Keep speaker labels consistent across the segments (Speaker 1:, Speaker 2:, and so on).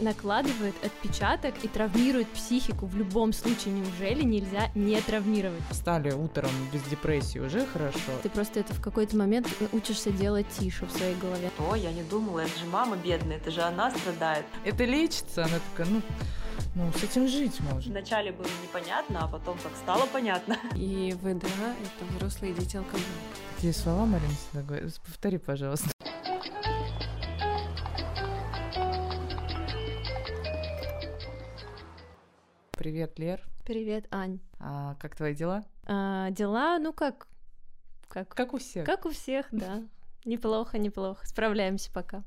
Speaker 1: накладывает отпечаток и травмирует психику. В любом случае, неужели нельзя не травмировать?
Speaker 2: Встали утром без депрессии уже хорошо.
Speaker 1: Ты просто это в какой-то момент учишься делать тише в своей голове.
Speaker 3: О, я не думала, это же мама бедная, это же она страдает.
Speaker 2: Это лечится, она такая, ну, ну, с этим жить можно.
Speaker 3: Вначале было непонятно, а потом как стало понятно.
Speaker 4: И ВДА — это взрослые дети алкоголя.
Speaker 2: Какие слова, Марина, всегда говорит? Повтори, пожалуйста. Привет, Лер.
Speaker 1: Привет, Ань.
Speaker 2: А, как твои дела?
Speaker 1: А, дела, ну как?
Speaker 2: Как? Как у всех.
Speaker 1: Как у всех, да. Неплохо, неплохо. Справляемся пока.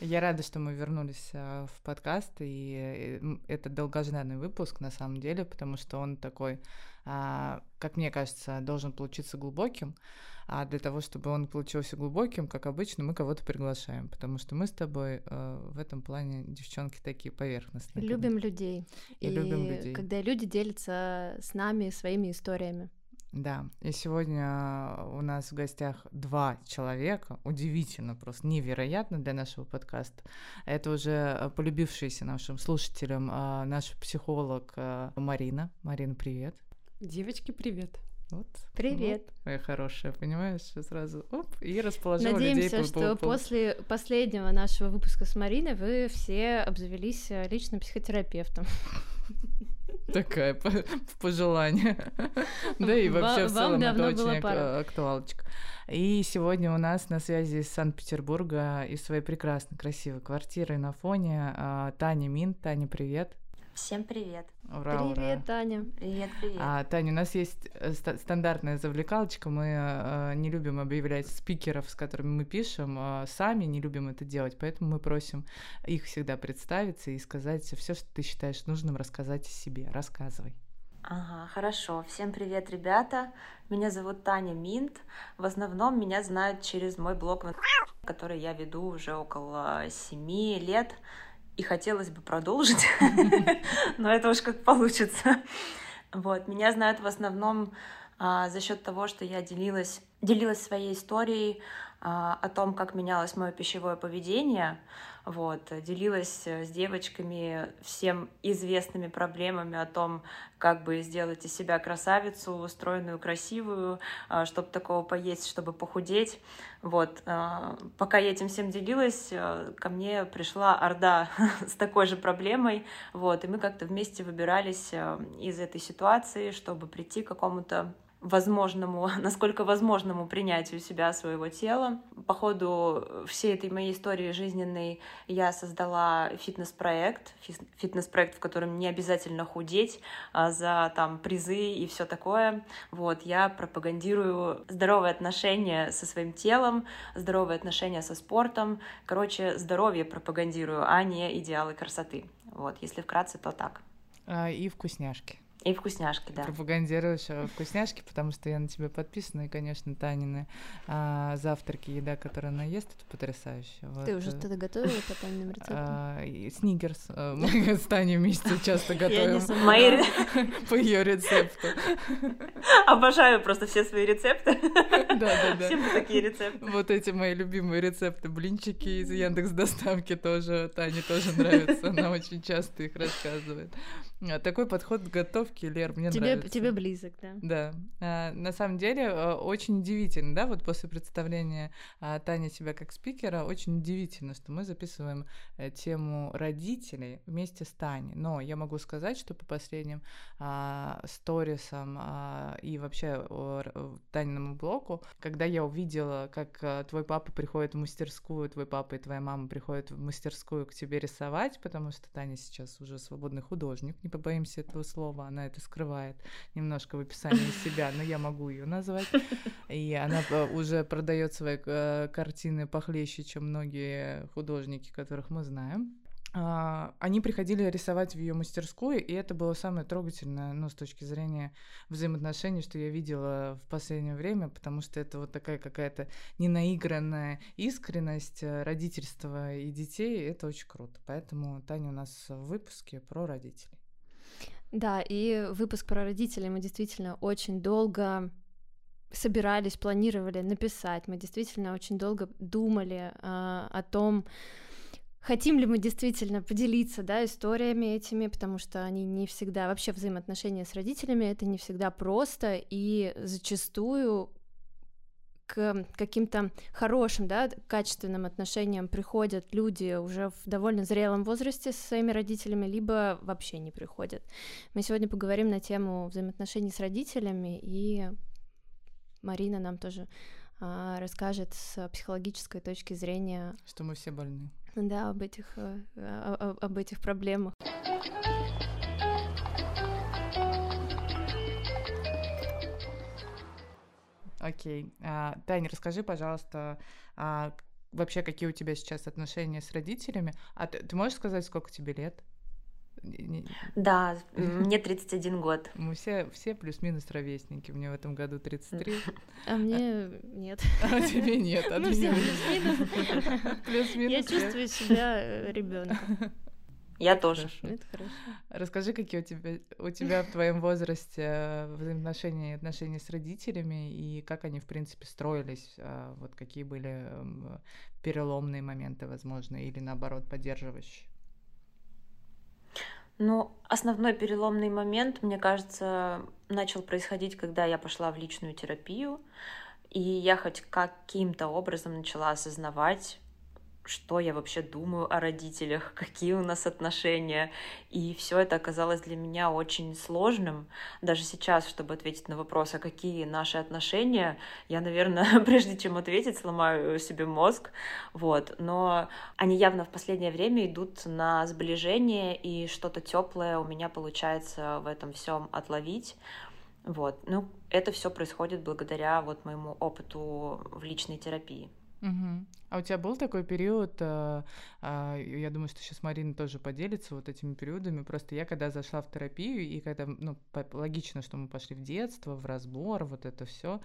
Speaker 2: Я рада, что мы вернулись а, в подкаст, и э, это долгожданный выпуск на самом деле, потому что он такой, как мне кажется, должен получиться глубоким. А для того, чтобы он получился глубоким, как обычно, мы кого-то приглашаем, потому что мы с тобой э, в этом плане девчонки такие поверхностные.
Speaker 1: Любим людей.
Speaker 2: И, и любим людей.
Speaker 1: Когда люди делятся с нами своими историями.
Speaker 2: Да, и сегодня у нас в гостях два человека, удивительно, просто невероятно для нашего подкаста. Это уже э, полюбившаяся нашим слушателям э, наш психолог э, Марина. Марина, привет.
Speaker 4: Девочки, привет.
Speaker 2: Вот.
Speaker 1: Привет.
Speaker 2: Вот, моя хорошая, понимаешь, сразу оп, и расположила
Speaker 1: Надеемся,
Speaker 2: людей
Speaker 1: по, что по, после последнего нашего выпуска с Мариной вы все обзавелись личным психотерапевтом.
Speaker 2: Такая пожелание. Да и вообще в целом это очень актуалочка. И сегодня у нас на связи из Санкт-Петербурга из своей прекрасной, красивой квартиры на фоне а, Таня Мин. Таня, привет.
Speaker 3: Всем привет.
Speaker 2: Ура,
Speaker 1: привет,
Speaker 2: ура.
Speaker 1: Таня.
Speaker 3: Привет, привет.
Speaker 2: А, Таня, у нас есть э, ст- стандартная завлекалочка. Мы э, не любим объявлять спикеров, с которыми мы пишем, э, сами не любим это делать, поэтому мы просим их всегда представиться и сказать все, что ты считаешь нужным рассказать о себе. Рассказывай.
Speaker 3: Ага, хорошо. Всем привет, ребята. Меня зовут Таня Минт. В основном меня знают через мой блог, который я веду уже около семи лет и хотелось бы продолжить, но это уж как получится. Вот, меня знают в основном а, за счет того, что я делилась, делилась своей историей а, о том, как менялось мое пищевое поведение, вот, делилась с девочками всем известными проблемами о том, как бы сделать из себя красавицу, стройную, красивую, а, чтобы такого поесть, чтобы похудеть. Вот, а, пока я этим всем делилась, а, ко мне пришла орда с такой же проблемой, вот, и мы как-то вместе выбирались из этой ситуации, чтобы прийти к какому-то возможному, насколько возможному принятию себя своего тела. По ходу всей этой моей истории жизненной я создала фитнес-проект, фитнес-проект, в котором не обязательно худеть а за там призы и все такое. Вот, я пропагандирую здоровые отношения со своим телом, здоровые отношения со спортом. Короче, здоровье пропагандирую, а не идеалы красоты. Вот, если вкратце, то так.
Speaker 2: А, и вкусняшки.
Speaker 3: И вкусняшки, да.
Speaker 2: Пропагандируешь э, вкусняшки, потому что я на тебя подписана, и, конечно, Танины а, завтраки, еда, которую она ест, это потрясающе.
Speaker 1: Вот. Ты уже что-то готовила по Танинным рецептам? А,
Speaker 2: снигерс. Э, мы с Таней вместе часто готовим.
Speaker 3: Мои...
Speaker 2: По ее рецепту.
Speaker 3: Обожаю просто все свои рецепты.
Speaker 2: Да, да, да.
Speaker 3: Все такие рецепты.
Speaker 2: Вот эти мои любимые рецепты. Блинчики из Яндекс Доставки тоже Тане тоже нравятся. Она очень часто их рассказывает. А, такой подход к готовке, Лер, мне
Speaker 1: тебе,
Speaker 2: нравится.
Speaker 1: Тебе близок, да.
Speaker 2: Да. А, на самом деле, а, очень удивительно, да, вот после представления а, Тани себя как спикера, очень удивительно, что мы записываем а, тему родителей вместе с Таней. Но я могу сказать, что по последним а, сторисам а, и вообще о, Таниному блоку, когда я увидела, как а, твой папа приходит в мастерскую, твой папа и твоя мама приходят в мастерскую к тебе рисовать, потому что Таня сейчас уже свободный художник, не побоимся этого слова, она это скрывает немножко в описании себя, но я могу ее назвать. И она уже продает свои э, картины похлеще, чем многие художники, которых мы знаем а, они приходили рисовать в ее мастерскую, и это было самое трогательное, ну, с точки зрения взаимоотношений, что я видела в последнее время, потому что это вот такая какая-то ненаигранная искренность э, родительства и детей, это очень круто. Поэтому Таня у нас в выпуске про родителей.
Speaker 1: Да, и выпуск про родителей мы действительно очень долго собирались, планировали написать. Мы действительно очень долго думали э, о том, хотим ли мы действительно поделиться, да, историями этими, потому что они не всегда, вообще взаимоотношения с родителями, это не всегда просто, и зачастую к каким-то хорошим, да, качественным отношениям приходят люди уже в довольно зрелом возрасте со своими родителями, либо вообще не приходят. Мы сегодня поговорим на тему взаимоотношений с родителями, и Марина нам тоже а, расскажет с психологической точки зрения.
Speaker 2: Что мы все больны.
Speaker 1: Да, об этих, э, об этих проблемах.
Speaker 2: Окей. А, Таня, расскажи, пожалуйста, а, вообще какие у тебя сейчас отношения с родителями? А ты, ты можешь сказать, сколько тебе лет?
Speaker 3: Да, мне 31 год.
Speaker 2: Мы все, все плюс-минус ровесники. Мне в этом году 33.
Speaker 1: А мне нет.
Speaker 2: А тебе нет. А
Speaker 1: ну, все плюс-минус. Плюс-минус. Я чувствую себя ребенком.
Speaker 3: Я тоже.
Speaker 1: Это хорошо.
Speaker 2: Расскажи, какие у тебя, у тебя в твоем возрасте э, взаимоотношения и отношения с родителями, и как они, в принципе, строились, а, вот какие были переломные моменты, возможно, или наоборот, поддерживающие?
Speaker 3: Ну, основной переломный момент, мне кажется, начал происходить, когда я пошла в личную терапию, и я хоть каким-то образом начала осознавать что я вообще думаю о родителях, какие у нас отношения. И все это оказалось для меня очень сложным. Даже сейчас, чтобы ответить на вопрос, а какие наши отношения, я, наверное, прежде чем ответить, сломаю себе мозг. Вот. Но они явно в последнее время идут на сближение, и что-то теплое у меня получается в этом всем отловить. Вот. Ну, это все происходит благодаря вот моему опыту в личной терапии.
Speaker 2: Угу. А у тебя был такой период, э, э, я думаю, что сейчас Марина тоже поделится вот этими периодами. Просто я когда зашла в терапию, и когда, ну, логично, что мы пошли в детство, в разбор, вот это все.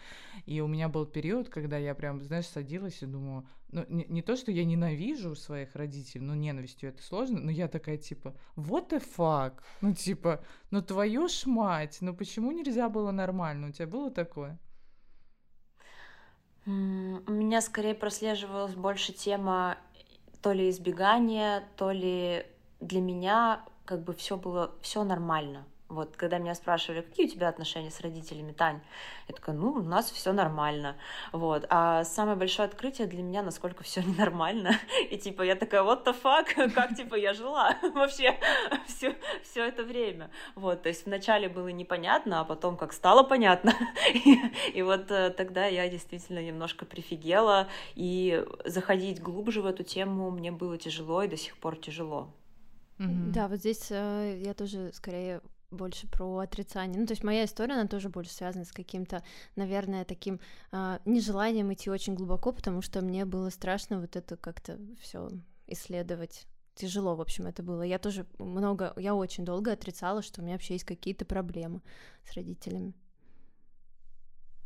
Speaker 2: И у меня был период, когда я прям, знаешь, садилась и думала, ну, не, не то, что я ненавижу своих родителей, ну, ненавистью это сложно, но я такая, типа, what the fuck? Ну, типа, ну, твою ж мать, ну, почему нельзя было нормально? У тебя было такое?
Speaker 3: У меня скорее прослеживалась больше тема то ли избегания, то ли для меня как бы все было все нормально. Вот, когда меня спрашивали, какие у тебя отношения с родителями, Тань, я такая, ну, у нас все нормально. Вот. А самое большое открытие для меня, насколько все ненормально. И типа я такая, what the fuck, как типа я жила вообще все, все это время. Вот, то есть вначале было непонятно, а потом как стало понятно. и, и вот э, тогда я действительно немножко прифигела, и заходить глубже в эту тему мне было тяжело и до сих пор тяжело.
Speaker 1: Mm-hmm. Да, вот здесь э, я тоже скорее больше про отрицание. Ну, то есть моя история, она тоже больше связана с каким-то, наверное, таким э, нежеланием идти очень глубоко, потому что мне было страшно вот это как-то все исследовать. Тяжело, в общем, это было. Я тоже много, я очень долго отрицала, что у меня вообще есть какие-то проблемы с родителями.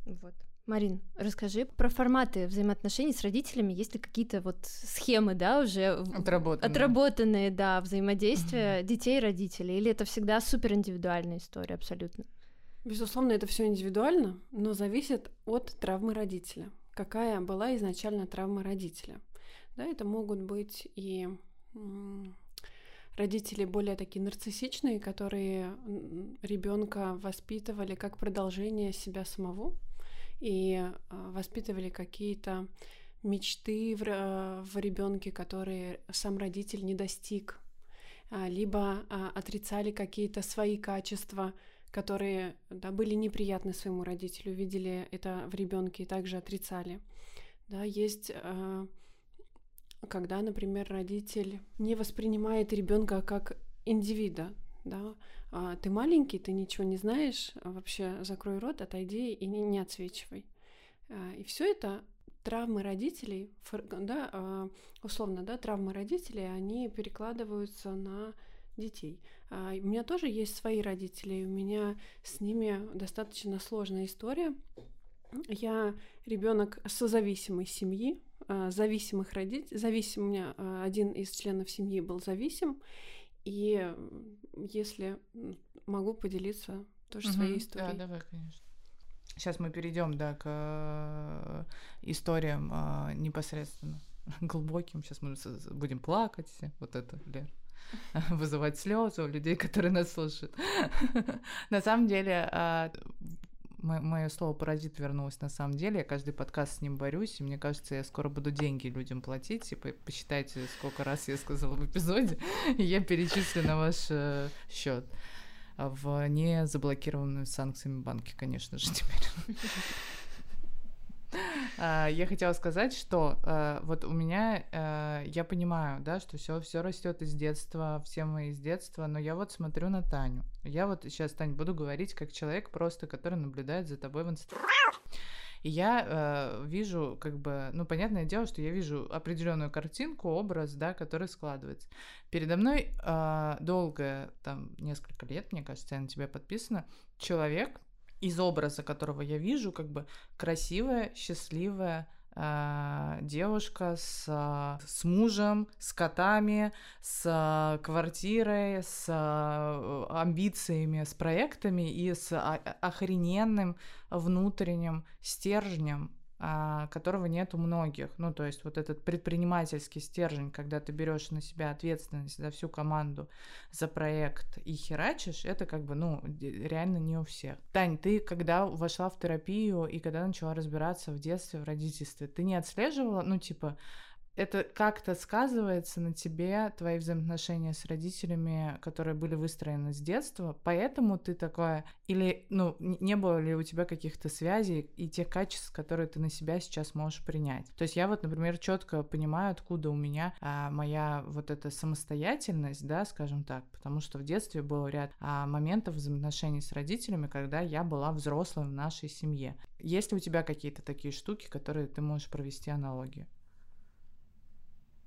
Speaker 1: Вот. Марин, расскажи про форматы взаимоотношений с родителями. Есть ли какие-то вот схемы, да, уже
Speaker 2: отработанные,
Speaker 1: отработанные да, взаимодействия угу. детей и родителей? Или это всегда супер индивидуальная история абсолютно?
Speaker 4: Безусловно, это все индивидуально, но зависит от травмы родителя. Какая была изначально травма родителя? Да, это могут быть и родители более такие нарциссичные, которые ребенка воспитывали как продолжение себя самого и а, воспитывали какие-то мечты в, в ребенке, которые сам родитель не достиг, а, либо а, отрицали какие-то свои качества, которые да, были неприятны своему родителю, видели это в ребенке и также отрицали. Да, есть когда, например, родитель не воспринимает ребенка как индивида, да, а, ты маленький, ты ничего не знаешь, а вообще закрой рот, отойди и не, не отсвечивай. А, и все это травмы родителей, да, а, условно, да, травмы родителей, они перекладываются на детей. У меня тоже есть свои родители, у меня с ними достаточно сложная история. Я ребенок созависимой семьи, зависимых родителей, зависим, у меня один из членов семьи был зависим, и если могу поделиться тоже угу, своей историей.
Speaker 2: Да, давай, конечно. Сейчас мы перейдем, да, к э, историям э, непосредственно. глубоким. Сейчас мы будем плакать, вот это, Лер. вызывать слезы у людей, которые нас слушают. На самом деле, а, мое слово паразит вернулось на самом деле. Я каждый подкаст с ним борюсь, и мне кажется, я скоро буду деньги людям платить. Типа, посчитайте, сколько раз я сказала в эпизоде, и я перечислю на ваш э, счет в не заблокированную санкциями банки, конечно же, теперь. А, я хотела сказать, что э, вот у меня, э, я понимаю, да, что все все растет из детства, все мы из детства, но я вот смотрю на Таню. Я вот сейчас, Тань, буду говорить как человек просто, который наблюдает за тобой в Инстаграме. И я э, вижу, как бы, ну, понятное дело, что я вижу определенную картинку, образ, да, который складывается. Передо мной э, долго, там, несколько лет, мне кажется, я на тебя подписана, человек, из образа, которого я вижу, как бы красивая, счастливая э, девушка с, с мужем, с котами, с квартирой, с амбициями, с проектами и с охрененным внутренним стержнем. а, которого нет у многих. Ну, то есть вот этот предпринимательский стержень, когда ты берешь на себя ответственность за всю команду, за проект и херачишь, это как бы, ну, реально не у всех. Тань, ты когда вошла в терапию и когда начала разбираться в детстве, в родительстве, ты не отслеживала, ну, типа, это как-то сказывается на тебе, твои взаимоотношения с родителями, которые были выстроены с детства, поэтому ты такое, или, ну, не было ли у тебя каких-то связей и тех качеств, которые ты на себя сейчас можешь принять? То есть я вот, например, четко понимаю, откуда у меня а, моя вот эта самостоятельность, да, скажем так, потому что в детстве был ряд а, моментов взаимоотношений с родителями, когда я была взрослым в нашей семье. Есть ли у тебя какие-то такие штуки, которые ты можешь провести аналогию?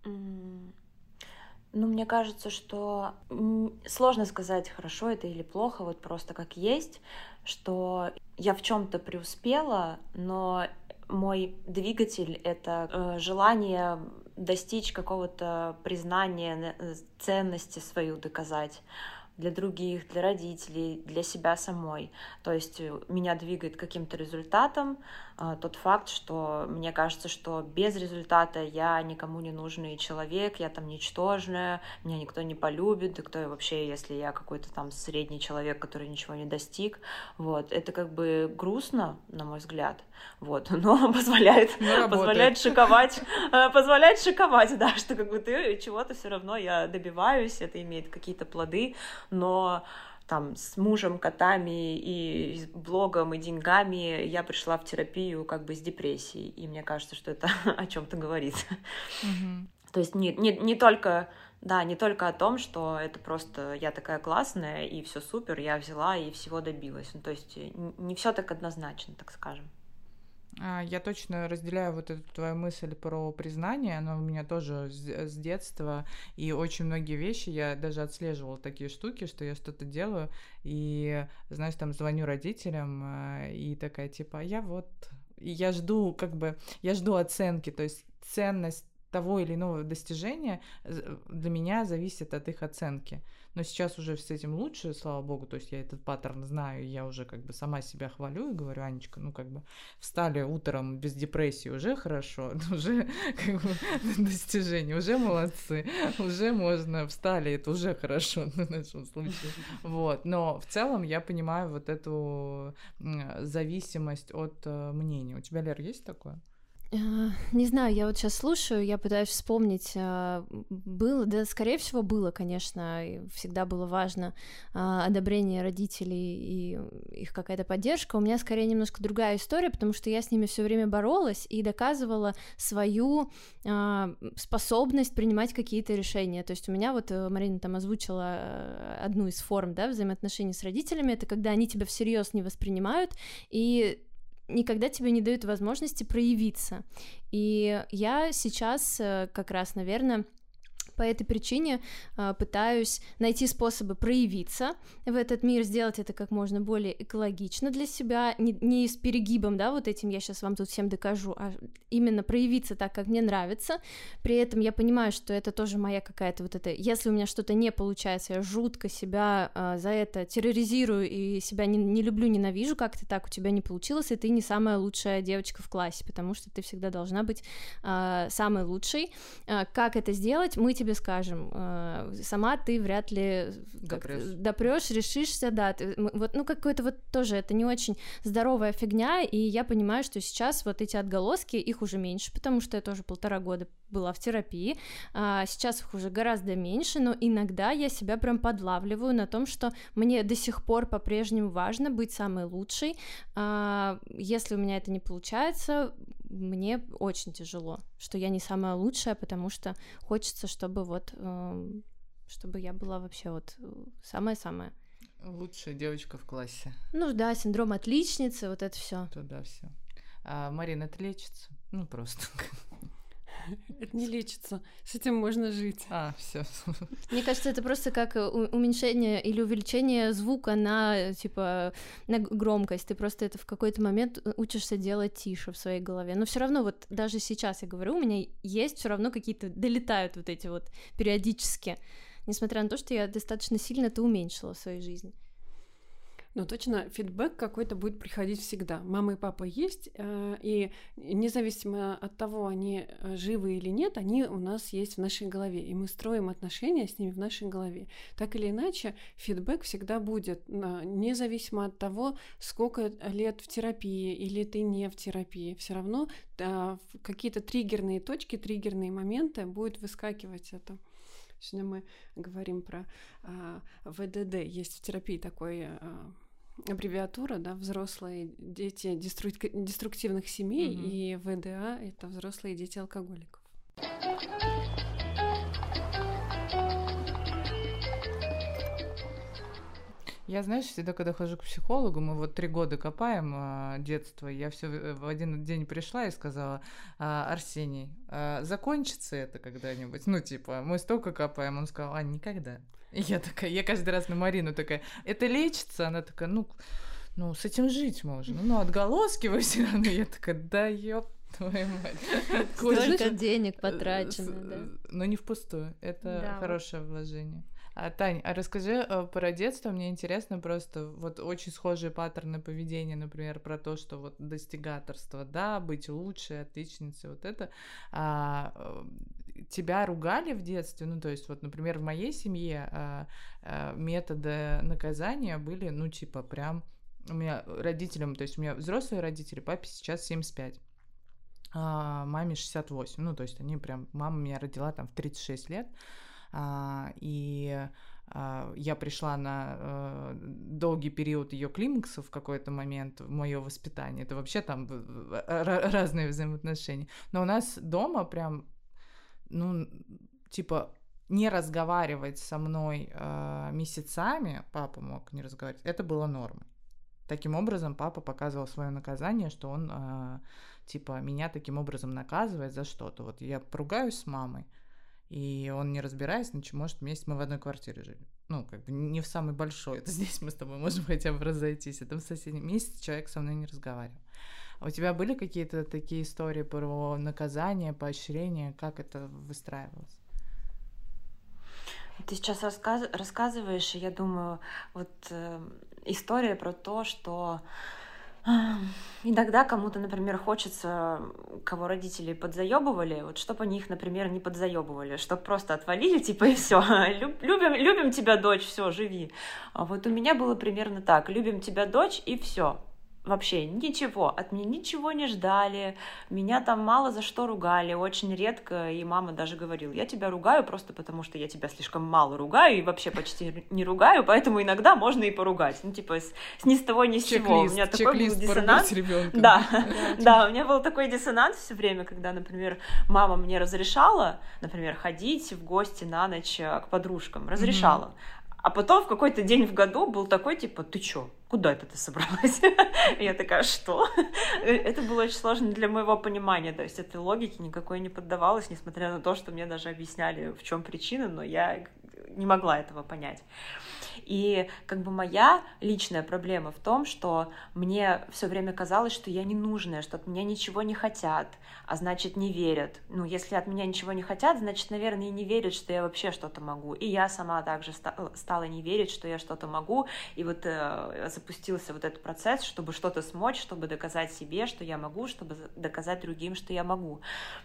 Speaker 3: Ну, мне кажется, что сложно сказать, хорошо это или плохо, вот просто как есть, что я в чем-то преуспела, но мой двигатель — это э, желание достичь какого-то признания, э, ценности свою доказать для других, для родителей, для себя самой. То есть э, меня двигает каким-то результатом тот факт, что мне кажется, что без результата я никому не нужный человек, я там ничтожная, меня никто не полюбит, да кто я вообще, если я какой-то там средний человек, который ничего не достиг. Вот. Это как бы грустно, на мой взгляд, вот, но позволяет, позволяет шиковать, э, позволяет шиковать, да, что как бы ты чего-то все равно я добиваюсь, это имеет какие-то плоды, но там с мужем, котами и блогом и деньгами я пришла в терапию как бы с депрессией, и мне кажется, что это о чем-то говорит. Mm-hmm. То есть не, не, не только да, не только о том, что это просто я такая классная и все супер, я взяла и всего добилась. Ну, то есть не все так однозначно, так скажем.
Speaker 2: А, я точно разделяю вот эту твою мысль про признание, оно у меня тоже с детства, и очень многие вещи я даже отслеживала такие штуки, что я что-то делаю, и, знаешь, там звоню родителям, а, и такая типа, «А я вот, я жду, как бы, я жду оценки, то есть ценность того или иного достижения для меня зависит от их оценки. Но сейчас уже с этим лучше, слава богу, то есть я этот паттерн знаю, я уже как бы сама себя хвалю и говорю, Анечка, ну как бы встали утром без депрессии, уже хорошо, уже как бы достижение, уже молодцы, уже можно, встали, это уже хорошо в нашем случае. Вот, но в целом я понимаю вот эту зависимость от э, мнения. У тебя, Лер, есть такое?
Speaker 1: А, не знаю, я вот сейчас слушаю, я пытаюсь вспомнить, а, было, да, скорее всего, было, конечно, всегда было важно а, одобрение родителей и их какая-то поддержка. У меня скорее немножко другая история, потому что я с ними все время боролась и доказывала свою способность принимать какие-то решения. То есть у меня вот э, Марина там озвучила одну из форм, да, взаимоотношений с родителями, это когда они тебя всерьез не воспринимают, и никогда тебе не дают возможности проявиться. И я сейчас э, как раз, наверное, по этой причине э, пытаюсь найти способы проявиться в этот мир, сделать это как можно более экологично для себя, не, не с перегибом, да, вот этим я сейчас вам тут всем докажу, а именно проявиться так, как мне нравится. При этом я понимаю, что это тоже моя какая-то вот это, если у меня что-то не получается, я жутко себя э, за это терроризирую и себя не, не люблю, ненавижу, как ты так у тебя не получилось, и ты не самая лучшая девочка в классе, потому что ты всегда должна быть э, самой лучшей. Как это сделать, мы тебе скажем. Э, сама ты вряд ли допрешь, решишься, да. Ты, вот, ну, какой-то вот тоже это не очень здоровая фигня, и я понимаю, что сейчас вот эти отголоски, их уже меньше, потому что я тоже полтора года была в терапии, а сейчас их уже гораздо меньше, но иногда я себя прям подлавливаю на том, что мне до сих пор по-прежнему важно быть самой лучшей. А, если у меня это не получается, мне очень тяжело, что я не самая лучшая, потому что хочется, чтобы вот, эм, чтобы я была вообще вот э, самая-самая.
Speaker 2: Лучшая девочка в классе.
Speaker 1: Ну да, синдром отличницы, вот это все.
Speaker 2: Туда все. А, Марина, это лечится? Ну просто.
Speaker 4: Это не лечится. С этим можно жить.
Speaker 2: А, все.
Speaker 1: Мне кажется, это просто как э, уменьшение или увеличение звука на типа на громкость. Ты просто это в какой-то момент э, учишься делать тише в своей голове. Но все равно вот даже сейчас я говорю, у меня есть все равно какие-то долетают вот эти вот периодически, несмотря на то, что я достаточно сильно это уменьшила в своей жизни.
Speaker 4: Но точно фидбэк какой-то будет приходить всегда. Мама и папа есть, э, и независимо от того, они э, живы или нет, они у нас есть в нашей голове, и мы строим отношения с ними в нашей голове. Так или иначе, фидбэк всегда будет, независимо от того, сколько лет в терапии или ты не в терапии, все равно какие-то триггерные точки, триггерные моменты будет выскакивать это. Сегодня мы говорим про а, ВДД. Есть в терапии такой а, аббревиатура, да, взрослые дети деструктивных семей, mm-hmm. и ВДА это взрослые дети алкоголиков.
Speaker 2: Я, знаешь, всегда, когда хожу к психологу, мы вот три года копаем а, детство, я все в один день пришла и сказала, а, Арсений, а, закончится это когда-нибудь? Ну, типа, мы столько копаем. Он сказал, а, никогда. И я такая, я каждый раз на Марину такая, это лечится? Она такая, ну, ну, с этим жить можно. Ну, отголоски вы все равно. Я такая, да ёп твою мать.
Speaker 1: Сколько денег потрачено, да.
Speaker 2: Но не впустую. Это хорошее вложение. А, Тань, а расскажи э, про детство, мне интересно просто, вот очень схожие паттерны поведения, например, про то, что вот достигаторство, да, быть лучшей, отличницей, вот это. А, э, тебя ругали в детстве? Ну, то есть, вот, например, в моей семье а, а, методы наказания были, ну, типа, прям у меня родителям, то есть у меня взрослые родители, папе сейчас 75, а маме 68, ну, то есть они прям, мама меня родила там в 36 лет, и а, я пришла на э, долгий период ее климакса в какой-то момент в мое воспитание. Это вообще там разные взаимоотношения. Но у нас дома прям, ну, типа, не разговаривать со мной э, месяцами, папа мог не разговаривать, это было нормой. Таким образом, папа показывал свое наказание, что он, э, типа, меня таким образом наказывает за что-то. Вот я поругаюсь с мамой, и он, не разбираясь, значит, может, вместе мы в одной квартире жили. Ну, как бы не в самой большой. Это здесь мы с тобой можем хотя бы разойтись. Это в соседнем месяце человек со мной не разговаривал. А у тебя были какие-то такие истории про наказание, поощрение? Как это выстраивалось?
Speaker 3: Ты сейчас рассказ... рассказываешь, и я думаю, вот э, история про то, что Иногда кому-то, например, хочется, кого родители подзаебывали, вот чтобы они их, например, не подзаебывали, чтобы просто отвалили, типа, и все. Любим, любим тебя, дочь, все, живи. А вот у меня было примерно так: любим тебя, дочь, и все вообще ничего, от меня ничего не ждали, меня там мало за что ругали, очень редко, и мама даже говорила, я тебя ругаю просто потому, что я тебя слишком мало ругаю и вообще почти не ругаю, поэтому иногда можно и поругать, ну типа с, с ни с того ни с чего. У меня такой был диссонанс. Да, да, у меня был такой диссонанс все время, когда, например, мама мне разрешала, например, ходить в гости на ночь э, к подружкам, разрешала, А потом в какой-то день в году был такой, типа, ты чё, куда это ты собралась? Я такая, что? Это было очень сложно для моего понимания, то есть этой логике никакой не поддавалось, несмотря на то, что мне даже объясняли, в чем причина, но я не могла этого понять. И как бы моя личная проблема в том, что мне все время казалось, что я ненужная, что от меня ничего не хотят, а значит не верят. Ну, если от меня ничего не хотят, значит, наверное, и не верят, что я вообще что-то могу. И я сама также стала не верить, что я что-то могу. И вот э, запустился вот этот процесс, чтобы что-то смочь, чтобы доказать себе, что я могу, чтобы доказать другим, что я могу.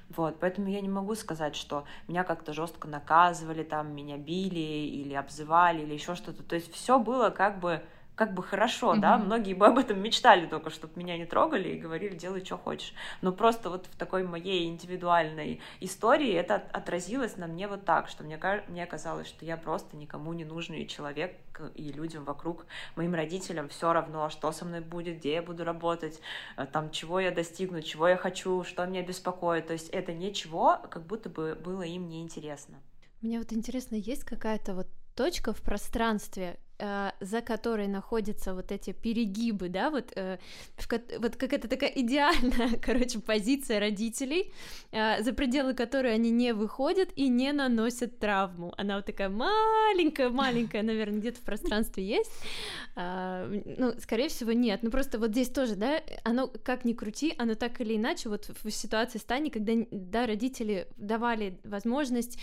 Speaker 3: Вот, поэтому я не могу сказать, что меня как-то жестко наказывали, там меня били или обзывали или еще что-то. То есть все было как бы как бы хорошо, mm-hmm. да, многие бы об этом мечтали только, чтобы меня не трогали и говорили, делай, что хочешь. Но просто вот в такой моей индивидуальной истории это отразилось на мне вот так, что мне, мне казалось, что я просто никому не нужный человек, и людям вокруг, моим родителям все равно, что со мной будет, где я буду работать, э, там, чего я достигну, чего я хочу, что меня беспокоит. То есть это ничего, как будто бы было им неинтересно.
Speaker 1: Мне вот интересно, есть какая-то вот точка в пространстве, Э, за которой находятся вот эти перегибы, да, вот, э, вот какая-то такая идеальная, короче, позиция родителей, э, за пределы которой они не выходят и не наносят травму. Она вот такая маленькая-маленькая, наверное, где-то в пространстве есть. Ну, скорее всего, нет. Ну, просто вот здесь тоже, да, оно, как ни крути, оно так или иначе, вот в ситуации стани, когда, да, родители давали возможность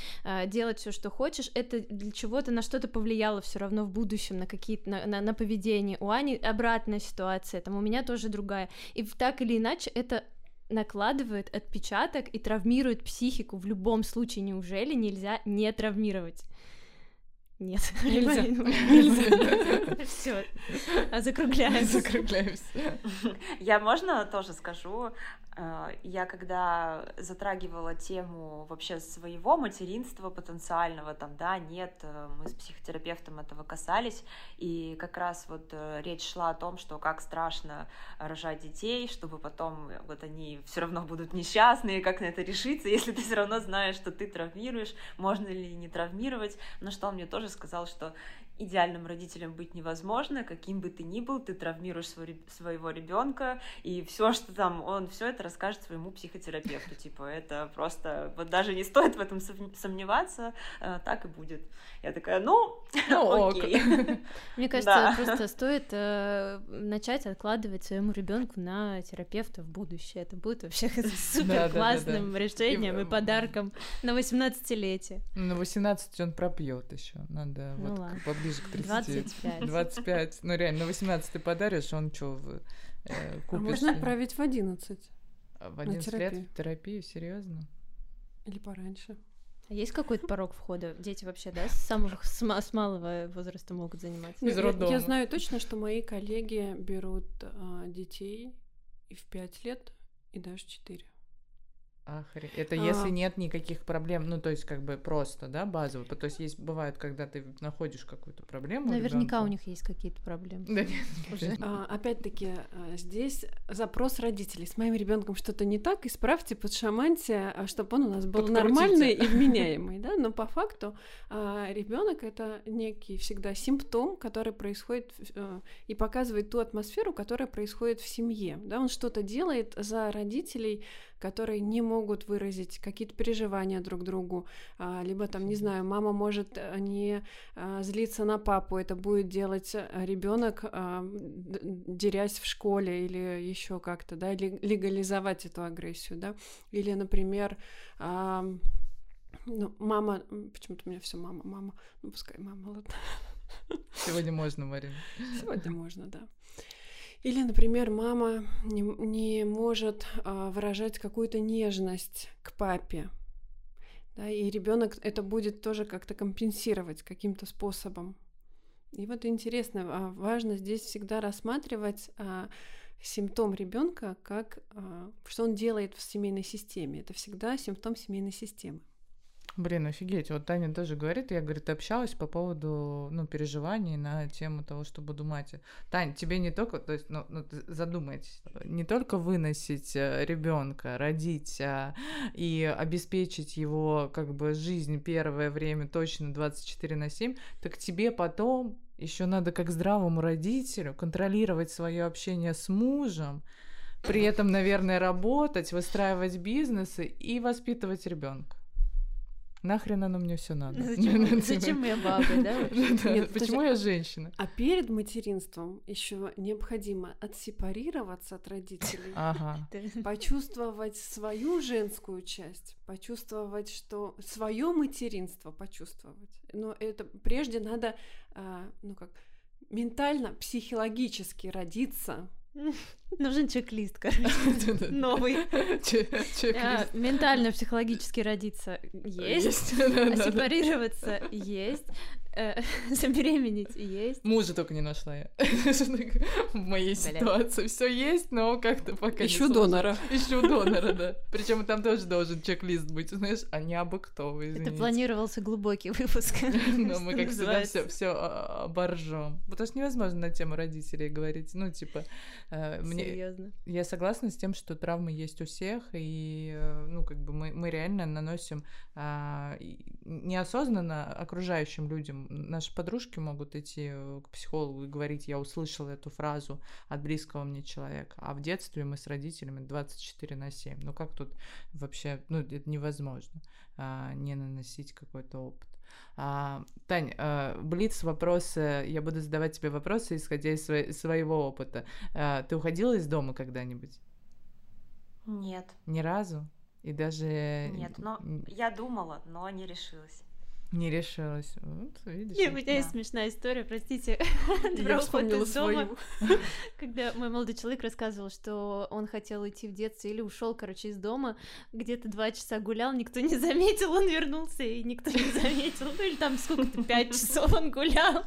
Speaker 1: делать все, что хочешь, это для чего-то на что-то повлияло все равно в будущем будущем, на какие-то на, на, на поведение. У Ани обратная ситуация, там у меня тоже другая. И так или иначе это накладывает отпечаток и травмирует психику в любом случае. Неужели нельзя не травмировать? Нет, нельзя. нельзя. Все, закругляемся.
Speaker 2: Закругляемся.
Speaker 3: Я можно тоже скажу? Э, я когда затрагивала тему вообще своего материнства потенциального, там, да, нет, э, мы с психотерапевтом этого касались, и как раз вот э, речь шла о том, что как страшно рожать детей, чтобы потом вот они все равно будут несчастные, как на это решиться, если ты все равно знаешь, что ты травмируешь, можно ли не травмировать, на что он мне тоже сказал, что идеальным родителем быть невозможно, каким бы ты ни был, ты травмируешь свой, своего ребенка, и все, что там, он все это расскажет своему психотерапевту. Типа, это просто, вот даже не стоит в этом сомневаться, э, так и будет. Я такая, ну, ну окей.
Speaker 1: Мне кажется, просто стоит э, начать откладывать своему ребенку на терапевта в будущее. Это будет вообще супер классным решением и подарком на 18-летие.
Speaker 2: На 18 он пропьет еще. Надо ну вот поближе к 30.
Speaker 1: 25.
Speaker 2: 25. Ну реально, на 18 ты подаришь, он что,
Speaker 4: э, купишь? А можно отправить в 11.
Speaker 2: А в 11 лет в терапию, серьезно?
Speaker 4: Или пораньше.
Speaker 1: А есть какой-то порог входа? Дети вообще, да, с самого с, с малого возраста могут заниматься?
Speaker 4: Из я, я знаю точно, что мои коллеги берут а, детей и в 5 лет, и даже 4.
Speaker 2: Охренеть. Это а... если нет никаких проблем, ну то есть как бы просто, да, базово. То есть есть бывает, когда ты находишь какую-то проблему.
Speaker 1: Наверняка ребенка. у них есть какие-то проблемы. Да нет.
Speaker 4: Уже. А, опять-таки а, здесь запрос родителей. С моим ребенком что-то не так, исправьте, подшаманьте, а, чтобы он у нас был нормальный и вменяемый, да. Но по факту ребенок это некий всегда симптом, который происходит и показывает ту атмосферу, которая происходит в семье. Да, он что-то делает за родителей которые не могут выразить какие-то переживания друг другу, а, либо там, не знаю, мама может э, не а, злиться на папу, это будет делать э, ребенок, а, дерясь в школе или еще как-то, да, легализовать эту агрессию, да, или, например, ну, мама, почему-то у меня все мама, мама, ну пускай мама, ладно.
Speaker 2: Сегодня можно, Марина.
Speaker 4: Сегодня можно, да. Или, например, мама не, не может а, выражать какую-то нежность к папе. Да, и ребенок это будет тоже как-то компенсировать каким-то способом. И вот интересно, а, важно здесь всегда рассматривать а, симптом ребенка как а, что он делает в семейной системе. Это всегда симптом семейной системы.
Speaker 2: Блин, офигеть. Вот Таня тоже говорит, я, говорит, общалась по поводу, ну, переживаний на тему того, что буду мать. Тань, тебе не только, то есть, ну, ну задумайтесь, не только выносить э, ребенка, родить а, и обеспечить его, как бы, жизнь первое время точно 24 на 7, так тебе потом еще надо как здравому родителю контролировать свое общение с мужем, при этом, наверное, работать, выстраивать бизнесы и воспитывать ребенка. Нахрен оно мне все надо?
Speaker 1: Зачем, зачем я баба, да?
Speaker 2: Нет, Почему я женщина?
Speaker 4: А перед материнством еще необходимо отсепарироваться от родителей,
Speaker 2: ага.
Speaker 4: почувствовать свою женскую часть, почувствовать, что свое материнство почувствовать. Но это прежде надо, а, ну как, ментально, психологически родиться,
Speaker 1: Нужен чек-лист, короче, новый. А, ментально-психологически родиться есть, а сепарироваться есть, Э, забеременеть есть.
Speaker 2: Мужа только не нашла я. В моей ситуации все есть, но как-то пока
Speaker 4: Ищу донора.
Speaker 2: Ищу донора, да. Причем там тоже должен чек-лист быть, знаешь, а не абы кто,
Speaker 1: Это планировался глубокий выпуск.
Speaker 2: Но мы как всегда все все оборжем. Потому что невозможно на тему родителей говорить. Ну, типа,
Speaker 1: э, мне... Серьезно.
Speaker 2: Я согласна с тем, что травмы есть у всех, и, э, ну, как бы мы, мы реально наносим а, неосознанно окружающим людям наши подружки могут идти э, к психологу и говорить, я услышала эту фразу от близкого мне человека, а в детстве мы с родителями 24 на 7. Ну как тут вообще, ну это невозможно а, не наносить какой-то опыт. А, Тань, а, Блиц, вопросы, я буду задавать тебе вопросы, исходя из своей, своего опыта. А, ты уходила из дома когда-нибудь?
Speaker 3: Нет.
Speaker 2: Ни разу? И даже...
Speaker 3: Нет, но я думала, но не решилась.
Speaker 2: Не решилась. Вот, видишь.
Speaker 1: Не, у меня да. есть смешная история, простите.
Speaker 4: Я вспомнила свою.
Speaker 1: Когда мой молодой человек рассказывал, что он хотел уйти в детство или ушел, короче, из дома, где-то два часа гулял, никто не заметил, он вернулся, и никто не заметил. Ну или там сколько-то, пять часов он гулял.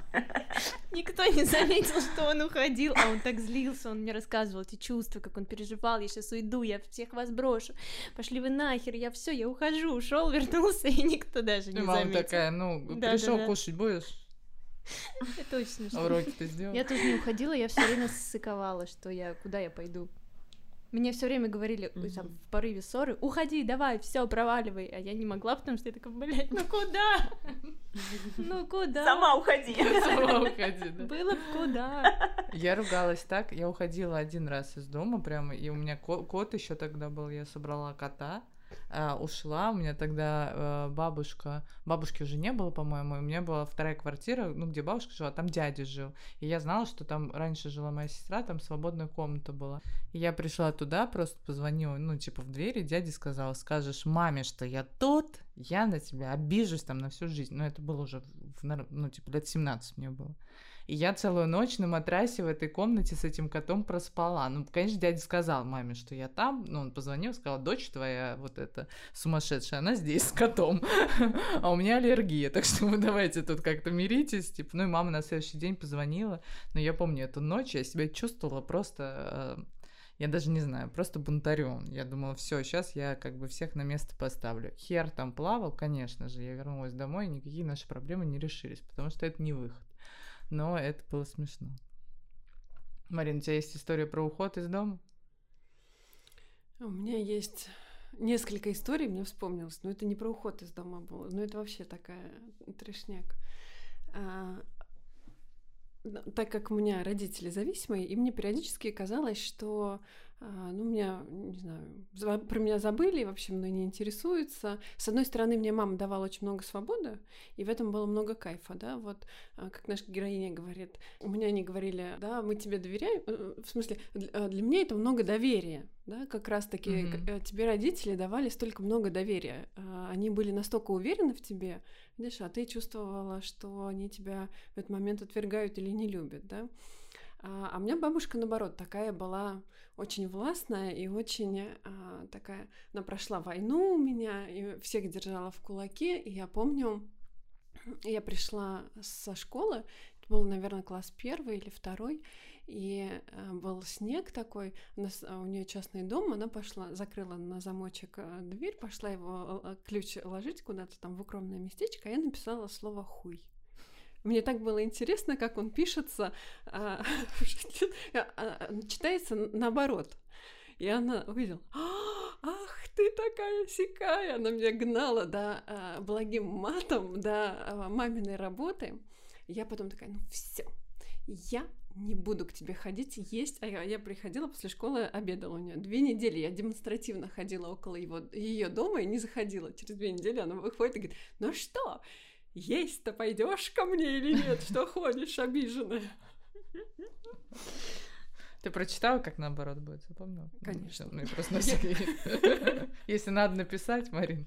Speaker 1: Никто не заметил, что он уходил, а он так злился, он мне рассказывал эти чувства, как он переживал, я сейчас уйду, я всех вас брошу. Пошли вы нахер, я все, я ухожу, ушел, вернулся, и никто даже не заметил
Speaker 2: такая, ну, да, пришел да, да. кушать будешь?
Speaker 1: Это очень смешно.
Speaker 2: А уроки ты сделал?
Speaker 1: Я тоже не уходила, я все время ссыковала, что я куда я пойду. Мне все время говорили там, в порыве ссоры, уходи, давай, все, проваливай. А я не могла, потому что я такая, блядь, ну куда? Ну куда?
Speaker 3: Сама уходи.
Speaker 2: Сама уходи, да.
Speaker 1: Было бы куда.
Speaker 2: Я ругалась так, я уходила один раз из дома прямо, и у меня кот еще тогда был, я собрала кота, э, ушла. У меня тогда э, бабушка, бабушки уже не было, по-моему, и у меня была вторая квартира, ну, где бабушка жила, там дядя жил. И я знала, что там раньше жила моя сестра, там свободная комната была. И я пришла туда, просто позвонила, ну, типа, в двери, дяде сказала, скажешь маме, что я тут, я на тебя обижусь там на всю жизнь. Но это было уже, в, ну, типа, лет 17 мне было. И я целую ночь на матрасе в этой комнате с этим котом проспала. Ну, конечно, дядя сказал маме, что я там. Ну, он позвонил, сказал, дочь твоя вот эта сумасшедшая, она здесь с котом. А у меня аллергия, так что вы давайте тут как-то миритесь. Типа, ну и мама на следующий день позвонила. Но я помню эту ночь, я себя чувствовала просто э, я даже не знаю, просто бунтарем. Я думала, все, сейчас я как бы всех на место поставлю. Хер там плавал, конечно же, я вернулась домой, и никакие наши проблемы не решились, потому что это не выход но это было смешно. Марина, у тебя есть история про уход из дома?
Speaker 4: У меня есть несколько историй, мне вспомнилось, но это не про уход из дома было, но это вообще такая трешняк. А, так как у меня родители зависимые, и мне периодически казалось, что ну, меня, не знаю, про меня забыли, вообще мной не интересуются. С одной стороны, мне мама давала очень много свободы, и в этом было много кайфа, да, вот, а, как наша героиня говорит, у меня они говорили, да, мы тебе доверяем, э, в смысле, э, для меня это много доверия, да, как раз-таки mm-hmm. тебе родители давали столько много доверия, а, они были настолько уверены в тебе, видишь, а ты чувствовала, что они тебя в этот момент отвергают или не любят, да, а, а у меня бабушка, наоборот, такая была очень властная и очень а, такая... Она прошла войну у меня и всех держала в кулаке. И я помню, я пришла со школы, был, наверное, класс первый или второй, и э, был снег такой, у, нас, у нее частный дом, она пошла, закрыла на замочек дверь, пошла его ключ ложить куда-то там в укромное местечко, а я написала слово «хуй». Мне так было интересно, как он пишется, а, а, читается наоборот. И она увидела, ах, ты такая сикая, она меня гнала а, благим матом до а, маминой работы. Я потом такая, ну все, я не буду к тебе ходить есть. А я, я приходила после школы, обедала у нее. Две недели я демонстративно ходила около его, ее дома и не заходила. Через две недели она выходит и говорит, ну что, есть-то пойдешь ко мне или нет? Что ходишь обиженная?
Speaker 2: Ты прочитала, как наоборот будет? Запомнила?
Speaker 4: Конечно.
Speaker 2: Ну, просто Если надо написать, Марин,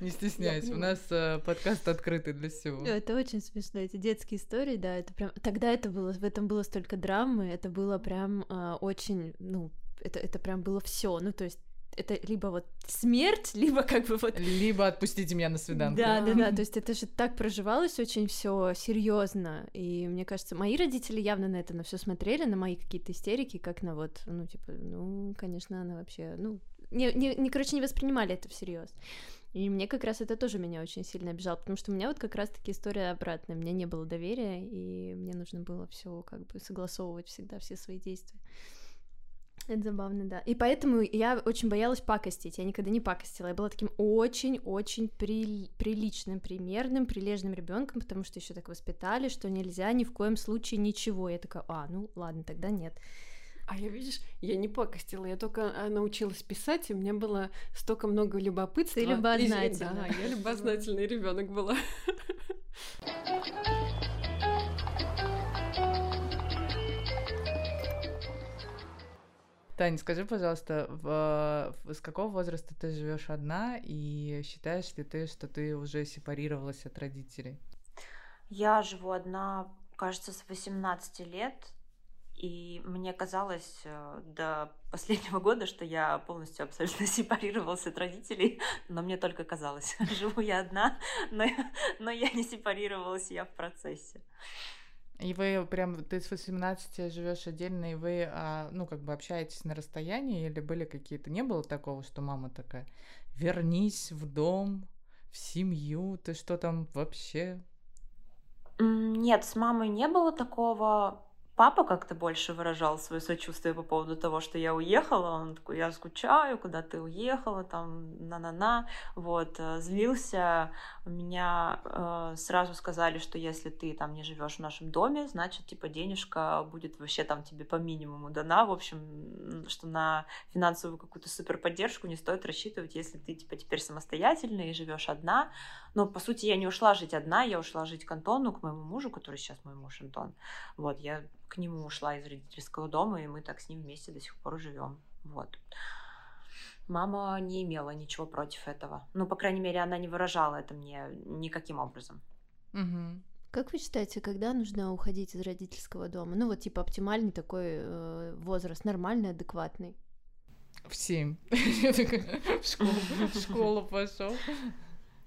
Speaker 2: не стесняйся. У нас э, подкаст открытый для всего.
Speaker 1: Это очень смешно. Эти детские истории, да, это прям... Тогда это было, в этом было столько драмы, это было прям а, очень, ну, это, это прям было все. Ну, то есть это либо вот смерть, либо как бы вот...
Speaker 2: Либо отпустите меня на свиданку.
Speaker 1: Да, да, да, то есть это же так проживалось очень все серьезно, и мне кажется, мои родители явно на это на все смотрели, на мои какие-то истерики, как на вот, ну, типа, ну, конечно, она вообще, ну, не, не, не короче, не воспринимали это всерьез. И мне как раз это тоже меня очень сильно обижало, потому что у меня вот как раз-таки история обратная. У меня не было доверия, и мне нужно было все как бы согласовывать всегда все свои действия. Это забавно, да. И поэтому я очень боялась пакостить. Я никогда не пакостила. Я была таким очень-очень при... приличным, примерным, прилежным ребенком, потому что еще так воспитали, что нельзя ни в коем случае ничего. Я такая, а, ну ладно, тогда нет.
Speaker 4: А я, видишь, я не пакостила, я только а, научилась писать, и у меня было столько много любопытства.
Speaker 1: Ты любознательная.
Speaker 4: Да, я любознательный ребенок была.
Speaker 2: Таня, скажи, пожалуйста, в, в, с какого возраста ты живешь одна и считаешь ли ты, что ты уже сепарировалась от родителей?
Speaker 3: Я живу одна, кажется, с 18 лет, и мне казалось э, до последнего года, что я полностью абсолютно сепарировалась от родителей, но мне только казалось. Живу я одна, но, но я не сепарировалась, я в процессе.
Speaker 2: И вы прям, ты с 18 живешь отдельно, и вы, а, ну, как бы общаетесь на расстоянии, или были какие-то, не было такого, что мама такая, вернись в дом, в семью, ты что там вообще?
Speaker 3: Нет, с мамой не было такого папа как-то больше выражал свое сочувствие по поводу того, что я уехала. Он такой, я скучаю, куда ты уехала, там, на-на-на. Вот, э, злился. Меня э, сразу сказали, что если ты там не живешь в нашем доме, значит, типа, денежка будет вообще там тебе по минимуму дана. В общем, что на финансовую какую-то супер поддержку не стоит рассчитывать, если ты, типа, теперь самостоятельная и живешь одна. Но, по сути, я не ушла жить одна, я ушла жить к Антону, к моему мужу, который сейчас мой муж Антон. Вот, я к нему ушла из родительского дома, и мы так с ним вместе до сих пор живем. Вот. Мама не имела ничего против этого. Ну, по крайней мере, она не выражала это мне никаким образом.
Speaker 2: Угу.
Speaker 1: Как вы считаете, когда нужно уходить из родительского дома? Ну, вот типа оптимальный такой э, возраст, нормальный, адекватный.
Speaker 2: В семь. В школу, школу пошел.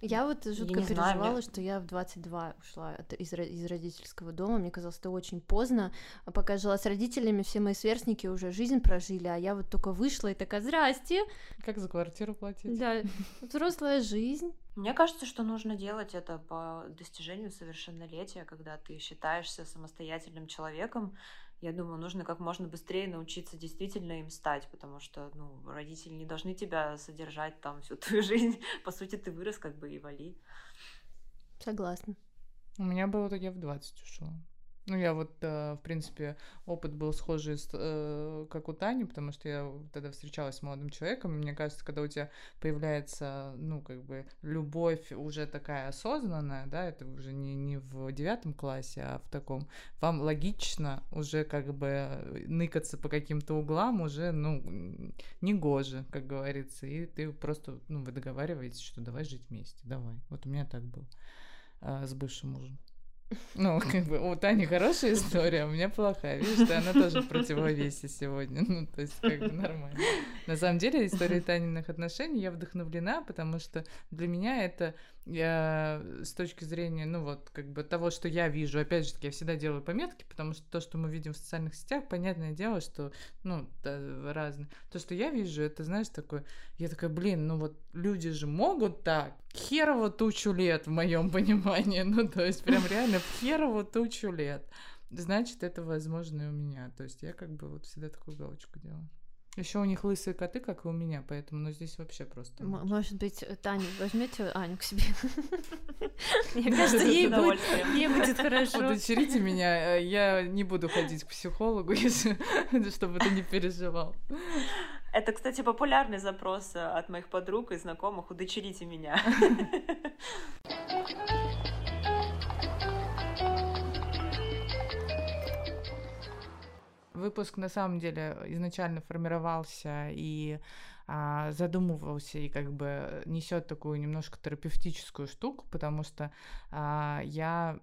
Speaker 1: Я вот жутко я переживала, знаю, что я в 22 ушла из, из родительского дома. Мне казалось, это очень поздно. А пока жила с родителями, все мои сверстники уже жизнь прожили, а я вот только вышла и такая, здрасте.
Speaker 2: Как за квартиру платить?
Speaker 1: Да, взрослая жизнь.
Speaker 3: Мне кажется, что нужно делать это по достижению совершеннолетия, когда ты считаешься самостоятельным человеком, я думаю, нужно как можно быстрее научиться действительно им стать, потому что, ну, родители не должны тебя содержать там всю твою жизнь. По сути, ты вырос как бы и вали.
Speaker 1: Согласна.
Speaker 2: У меня было так, я в 20 ушла. Ну, я вот, э, в принципе, опыт был схожий, с, э, как у Тани, потому что я тогда встречалась с молодым человеком, и мне кажется, когда у тебя появляется, ну, как бы, любовь уже такая осознанная, да, это уже не, не в девятом классе, а в таком, вам логично уже, как бы, ныкаться по каким-то углам уже, ну, не гоже, как говорится, и ты просто, ну, вы договариваетесь, что давай жить вместе, давай. Вот у меня так было э, с бывшим мужем. Ну, как бы у Тани хорошая история, а у меня плохая. Видишь, что она тоже в противовесе сегодня. Ну, то есть, как бы нормально. На самом деле, история Таниных отношений я вдохновлена, потому что для меня это с точки зрения, ну вот, как бы того, что я вижу, опять же таки, я всегда делаю пометки, потому что то, что мы видим в социальных сетях, понятное дело, что, ну, да, разное. То, что я вижу, это, знаешь, такое, я такая, блин, ну вот люди же могут так, херово тучу лет, в моем понимании, ну, то есть прям реально херово тучу лет. Значит, это возможно и у меня. То есть я как бы вот всегда такую галочку делаю. Еще у них лысые коты, как и у меня, поэтому, ну, здесь вообще просто...
Speaker 1: М- может быть, Таня, возьмете Аню к себе? Мне кажется, ей будет хорошо.
Speaker 2: Удочерите меня, э, я не буду ходить к психологу, если, чтобы ты не переживал.
Speaker 3: Это, кстати, популярный запрос от моих подруг и знакомых «Удочерите меня».
Speaker 2: Выпуск на самом деле изначально формировался и а, задумывался и как бы несет такую немножко терапевтическую штуку, потому что а, я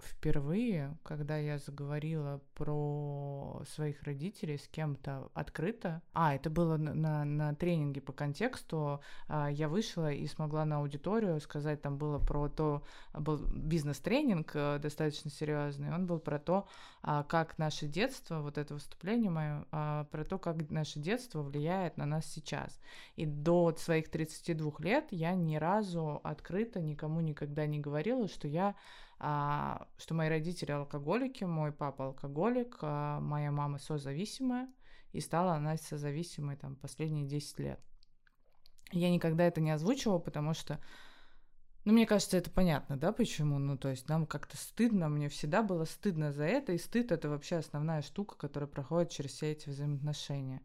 Speaker 2: впервые, когда я заговорила про своих родителей с кем-то открыто, а, это было на, на, на тренинге по контексту, а, я вышла и смогла на аудиторию сказать, там было про то, был бизнес-тренинг а, достаточно серьезный, он был про то, а, как наше детство, вот это выступление мое, а, про то, как наше детство влияет на нас сейчас. И до своих 32 лет я ни разу открыто никому никогда не говорила, что я а, что мои родители алкоголики, мой папа алкоголик, а моя мама созависимая, и стала она созависимой там последние 10 лет. Я никогда это не озвучивала, потому что, ну, мне кажется, это понятно, да, почему? Ну, то есть нам как-то стыдно, мне всегда было стыдно за это, и стыд — это вообще основная штука, которая проходит через все эти взаимоотношения.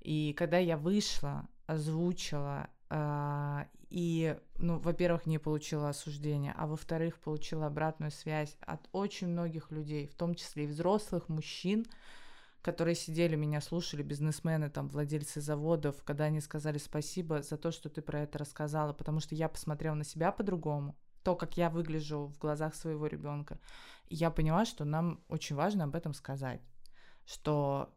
Speaker 2: И когда я вышла, озвучила а, и, ну, во-первых, не получила осуждения, а во-вторых, получила обратную связь от очень многих людей, в том числе и взрослых мужчин, которые сидели, меня слушали, бизнесмены, там, владельцы заводов, когда они сказали спасибо за то, что ты про это рассказала, потому что я посмотрела на себя по-другому, то, как я выгляжу в глазах своего ребенка. Я поняла, что нам очень важно об этом сказать, что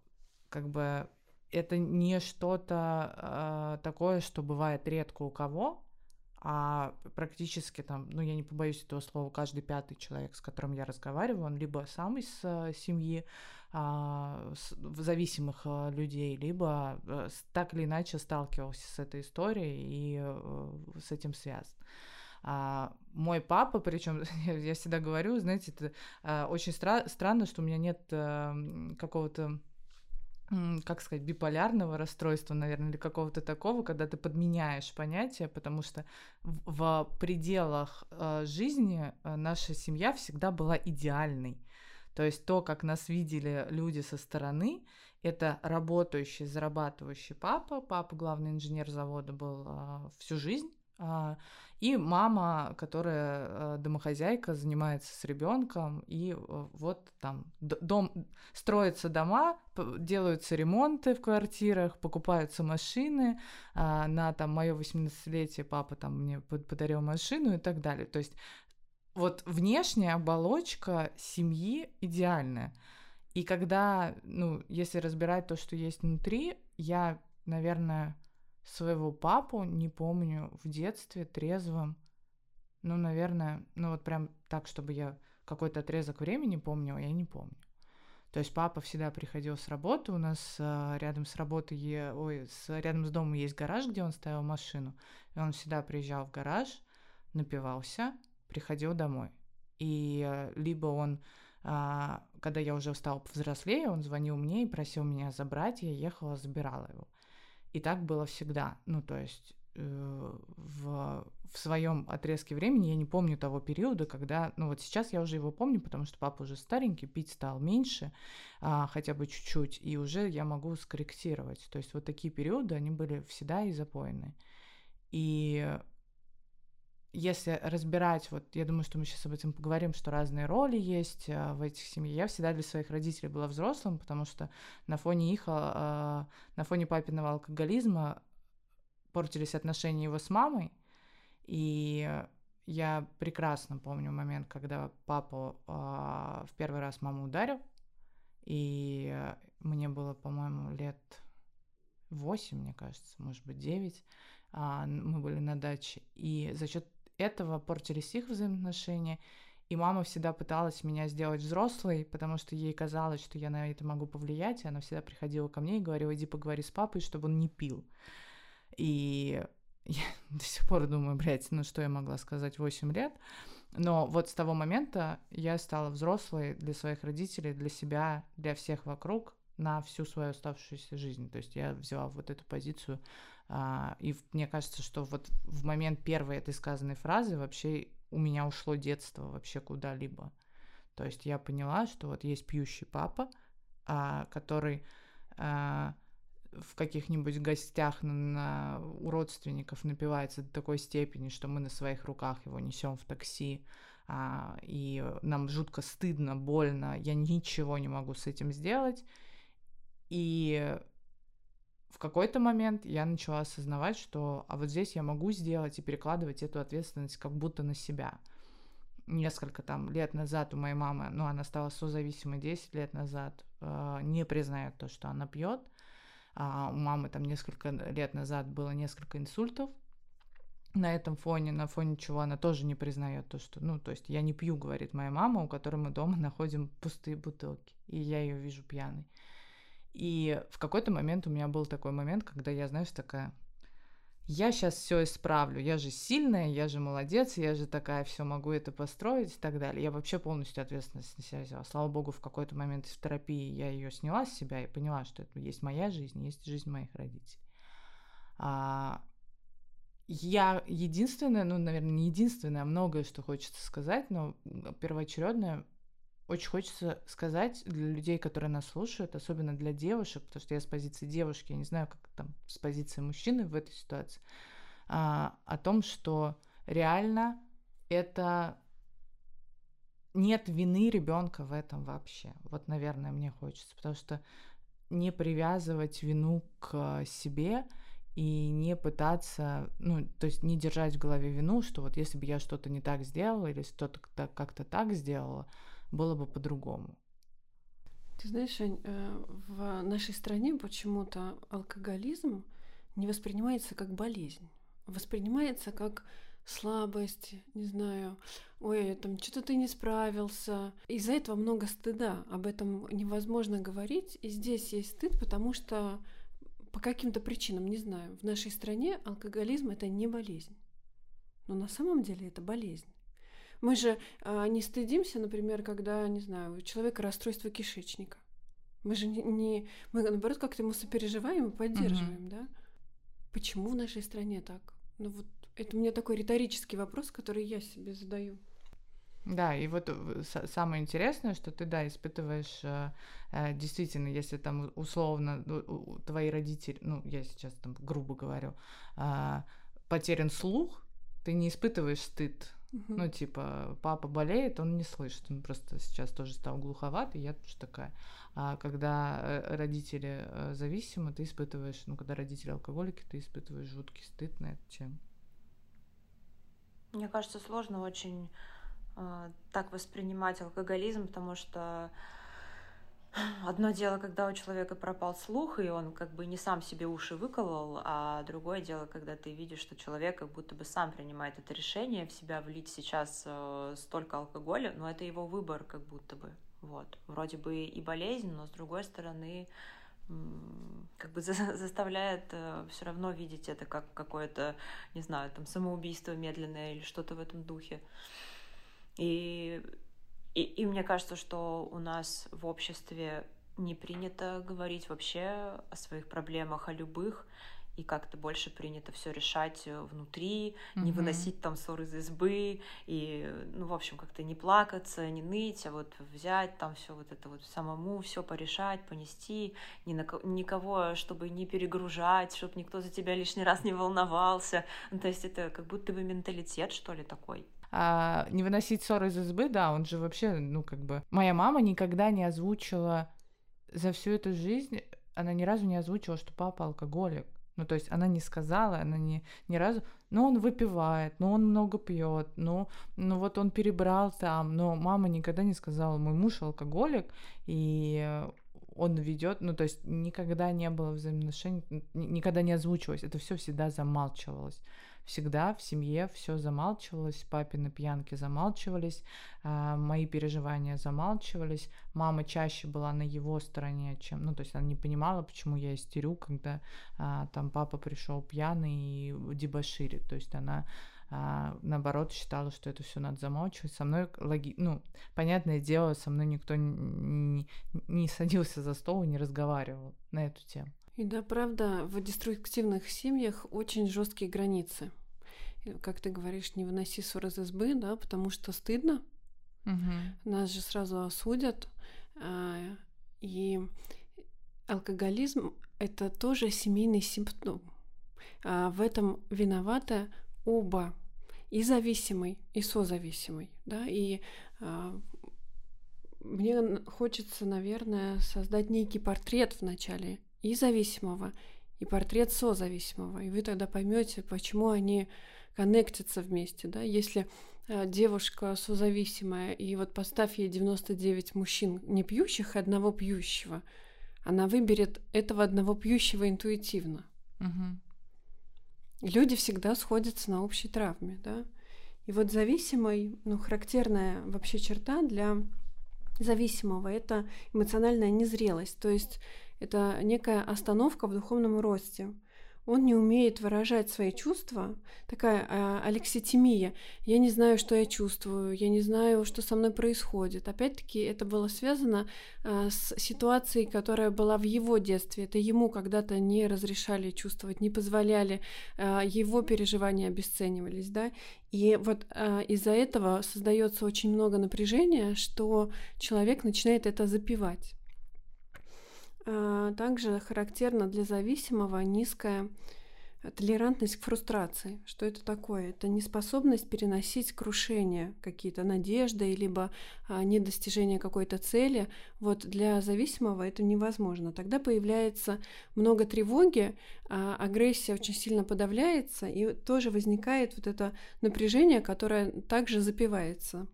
Speaker 2: как бы это не что-то э, такое, что бывает редко у кого, а практически там, ну я не побоюсь этого слова, каждый пятый человек, с которым я разговариваю, он либо сам из э, семьи э, с, зависимых э, людей, либо э, так или иначе сталкивался с этой историей и с этим связан. А, мой папа, причем я всегда говорю, знаете, это а, очень стра- странно, что у меня нет а, какого-то как сказать, биполярного расстройства, наверное, или какого-то такого, когда ты подменяешь понятие, потому что в, пределах э, жизни э, наша семья всегда была идеальной. То есть то, как нас видели люди со стороны, это работающий, зарабатывающий папа. Папа главный инженер завода был э, всю жизнь. Э, и мама, которая э, домохозяйка, занимается с ребенком, и э, вот там дом строятся дома, делаются ремонты в квартирах, покупаются машины. А, на там мое 18-летие папа там мне подарил машину и так далее. То есть вот внешняя оболочка семьи идеальная. И когда, ну, если разбирать то, что есть внутри, я, наверное, своего папу не помню в детстве трезвым. Ну, наверное, ну вот прям так, чтобы я какой-то отрезок времени помнила, я не помню. То есть папа всегда приходил с работы, у нас э, рядом с работой, е... ой, с... рядом с домом есть гараж, где он ставил машину, и он всегда приезжал в гараж, напивался, приходил домой. И э, либо он, э, когда я уже стал повзрослее, он звонил мне и просил меня забрать, я ехала, забирала его. И так было всегда. Ну, то есть э, в, в своем отрезке времени я не помню того периода, когда, ну вот сейчас я уже его помню, потому что папа уже старенький, пить стал меньше, а, хотя бы чуть-чуть, и уже я могу скорректировать. То есть вот такие периоды, они были всегда и запойны. И если разбирать, вот я думаю, что мы сейчас об этом поговорим, что разные роли есть э, в этих семьях. Я всегда для своих родителей была взрослым, потому что на фоне их, э, на фоне папиного алкоголизма портились отношения его с мамой, и я прекрасно помню момент, когда папу э, в первый раз маму ударил, и мне было, по-моему, лет восемь, мне кажется, может быть, девять. Мы были на даче, и за счет этого портились их взаимоотношения, и мама всегда пыталась меня сделать взрослой, потому что ей казалось, что я на это могу повлиять, и она всегда приходила ко мне и говорила, иди поговори с папой, чтобы он не пил. И я до сих пор думаю, блядь, ну что я могла сказать 8 лет, но вот с того момента я стала взрослой для своих родителей, для себя, для всех вокруг на всю свою оставшуюся жизнь. То есть я взяла вот эту позицию, и мне кажется, что вот в момент первой этой сказанной фразы вообще у меня ушло детство вообще куда-либо. То есть я поняла, что вот есть пьющий папа, а, который а, в каких-нибудь гостях на, на, у родственников напивается до такой степени, что мы на своих руках его несем в такси, а, и нам жутко стыдно, больно, я ничего не могу с этим сделать. И в какой-то момент я начала осознавать, что а вот здесь я могу сделать и перекладывать эту ответственность как будто на себя. Несколько там лет назад у моей мамы, ну, она стала созависимой 10 лет назад, э, не признает то, что она пьет. А у мамы там несколько лет назад было несколько инсультов. На этом фоне, на фоне чего она тоже не признает то, что, ну, то есть я не пью, говорит моя мама, у которой мы дома находим пустые бутылки, и я ее вижу пьяной. И в какой-то момент у меня был такой момент, когда я, знаешь, такая, я сейчас все исправлю, я же сильная, я же молодец, я же такая, все могу это построить и так далее. Я вообще полностью ответственность на себя взяла. Слава богу, в какой-то момент в терапии я ее сняла с себя и поняла, что это есть моя жизнь, есть жизнь моих родителей. А, я единственное, ну, наверное, не единственное, а многое, что хочется сказать, но первоочередное, очень хочется сказать для людей, которые нас слушают, особенно для девушек, потому что я с позиции девушки, я не знаю, как там с позиции мужчины в этой ситуации, а, о том, что реально это нет вины ребенка в этом вообще. Вот, наверное, мне хочется, потому что не привязывать вину к себе и не пытаться, ну, то есть не держать в голове вину, что вот если бы я что-то не так сделала или что-то как-то так сделала, было бы по-другому.
Speaker 4: Ты знаешь, Ань, э, в нашей стране почему-то алкоголизм не воспринимается как болезнь, воспринимается как слабость, не знаю, ой, там что-то ты не справился. Из-за этого много стыда, об этом невозможно говорить, и здесь есть стыд, потому что по каким-то причинам, не знаю, в нашей стране алкоголизм это не болезнь. Но на самом деле это болезнь. Мы же э, не стыдимся, например, когда, не знаю, у человека расстройство кишечника. Мы же не, не мы наоборот как-то ему сопереживаем и поддерживаем, mm-hmm. да? Почему в нашей стране так? Ну вот это у меня такой риторический вопрос, который я себе задаю.
Speaker 2: Да, и вот э, самое интересное, что ты, да, испытываешь э, э, действительно, если там условно твои родители, ну, я сейчас там грубо говорю, э, потерян слух, ты не испытываешь стыд Угу. Ну, типа, папа болеет, он не слышит. Он просто сейчас тоже стал глуховат, и я тоже такая. А когда э, родители э, зависимы, ты испытываешь, ну, когда родители алкоголики, ты испытываешь жуткий стыд на эту тему.
Speaker 3: Мне кажется, сложно очень э, так воспринимать алкоголизм, потому что Одно дело, когда у человека пропал слух, и он как бы не сам себе уши выколол, а другое дело, когда ты видишь, что человек как будто бы сам принимает это решение в себя влить сейчас э, столько алкоголя, но это его выбор как будто бы. Вот. Вроде бы и болезнь, но с другой стороны как бы заставляет э, все равно видеть это как какое-то, не знаю, там самоубийство медленное или что-то в этом духе. И и, и мне кажется, что у нас в обществе не принято говорить вообще о своих проблемах, о любых, и как-то больше принято все решать э, внутри, mm-hmm. не выносить там ссоры из избы, и, ну, в общем, как-то не плакаться, не ныть, а вот взять там все вот это вот самому, все порешать, понести, ни на, никого, чтобы не перегружать, чтобы никто за тебя лишний раз не волновался. Ну, то есть это как будто бы менталитет, что ли, такой.
Speaker 2: А, не выносить ссоры из избы, да, он же вообще, ну, как бы... Моя мама никогда не озвучила за всю эту жизнь, она ни разу не озвучила, что папа алкоголик. Ну, то есть она не сказала, она не, ни разу, ну, он выпивает, ну, он много пьет, ну, ну, вот он перебрал там, но мама никогда не сказала, мой муж алкоголик, и он ведет, ну, то есть никогда не было взаимоотношений, никогда не озвучивалось, это все всегда замалчивалось. Всегда в семье все замалчивалось, папины пьянки замалчивались, а, мои переживания замалчивались, мама чаще была на его стороне, чем, ну, то есть она не понимала, почему я истерю, когда а, там папа пришел пьяный и дебоширит, то есть она а, наоборот считала, что это все надо замалчивать. Со мной, логи... ну, понятное дело, со мной никто не, не садился за стол и не разговаривал на эту тему.
Speaker 4: И да, правда, в деструктивных семьях очень жесткие границы. Как ты говоришь, не выноси ссор из избы, да, потому что стыдно. Угу. Нас же сразу осудят. А, и алкоголизм это тоже семейный симптом. А, в этом виновата оба, и зависимый, и созависимый, да, и а, мне хочется, наверное, создать некий портрет в начале и зависимого, и портрет созависимого, и вы тогда поймете, почему они коннектятся вместе, да, если а, девушка созависимая, и вот поставь ей 99 мужчин не пьющих, и одного пьющего, она выберет этого одного пьющего интуитивно. Угу. Люди всегда сходятся на общей травме, да. И вот зависимой, ну, характерная вообще черта для зависимого – это эмоциональная незрелость, то есть это некая остановка в духовном росте он не умеет выражать свои чувства, такая а, алекситимия. Я не знаю, что я чувствую, я не знаю, что со мной происходит. Опять-таки, это было связано а, с ситуацией, которая была в его детстве. Это ему когда-то не разрешали чувствовать, не позволяли, а, его переживания обесценивались, да. И вот а, из-за этого создается очень много напряжения, что человек начинает это запивать. А, также характерна для зависимого низкая толерантность к фрустрации. Что это такое? Это неспособность переносить крушение, какие-то надежды, либо а, недостижение какой-то цели. Вот для зависимого это невозможно. Тогда появляется много тревоги, а, агрессия очень сильно подавляется, и тоже возникает вот это напряжение, которое также запивается.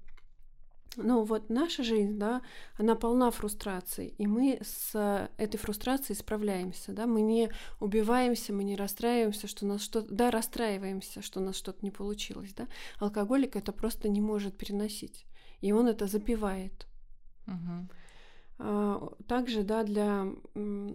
Speaker 4: Ну вот наша жизнь, да, она полна фрустраций, и мы с этой фрустрацией справляемся, да, мы не убиваемся, мы не расстраиваемся, что нас что-то, да, расстраиваемся, что у нас что-то не получилось, да. Алкоголик это просто не может переносить, и он это запивает. Угу. Также да, для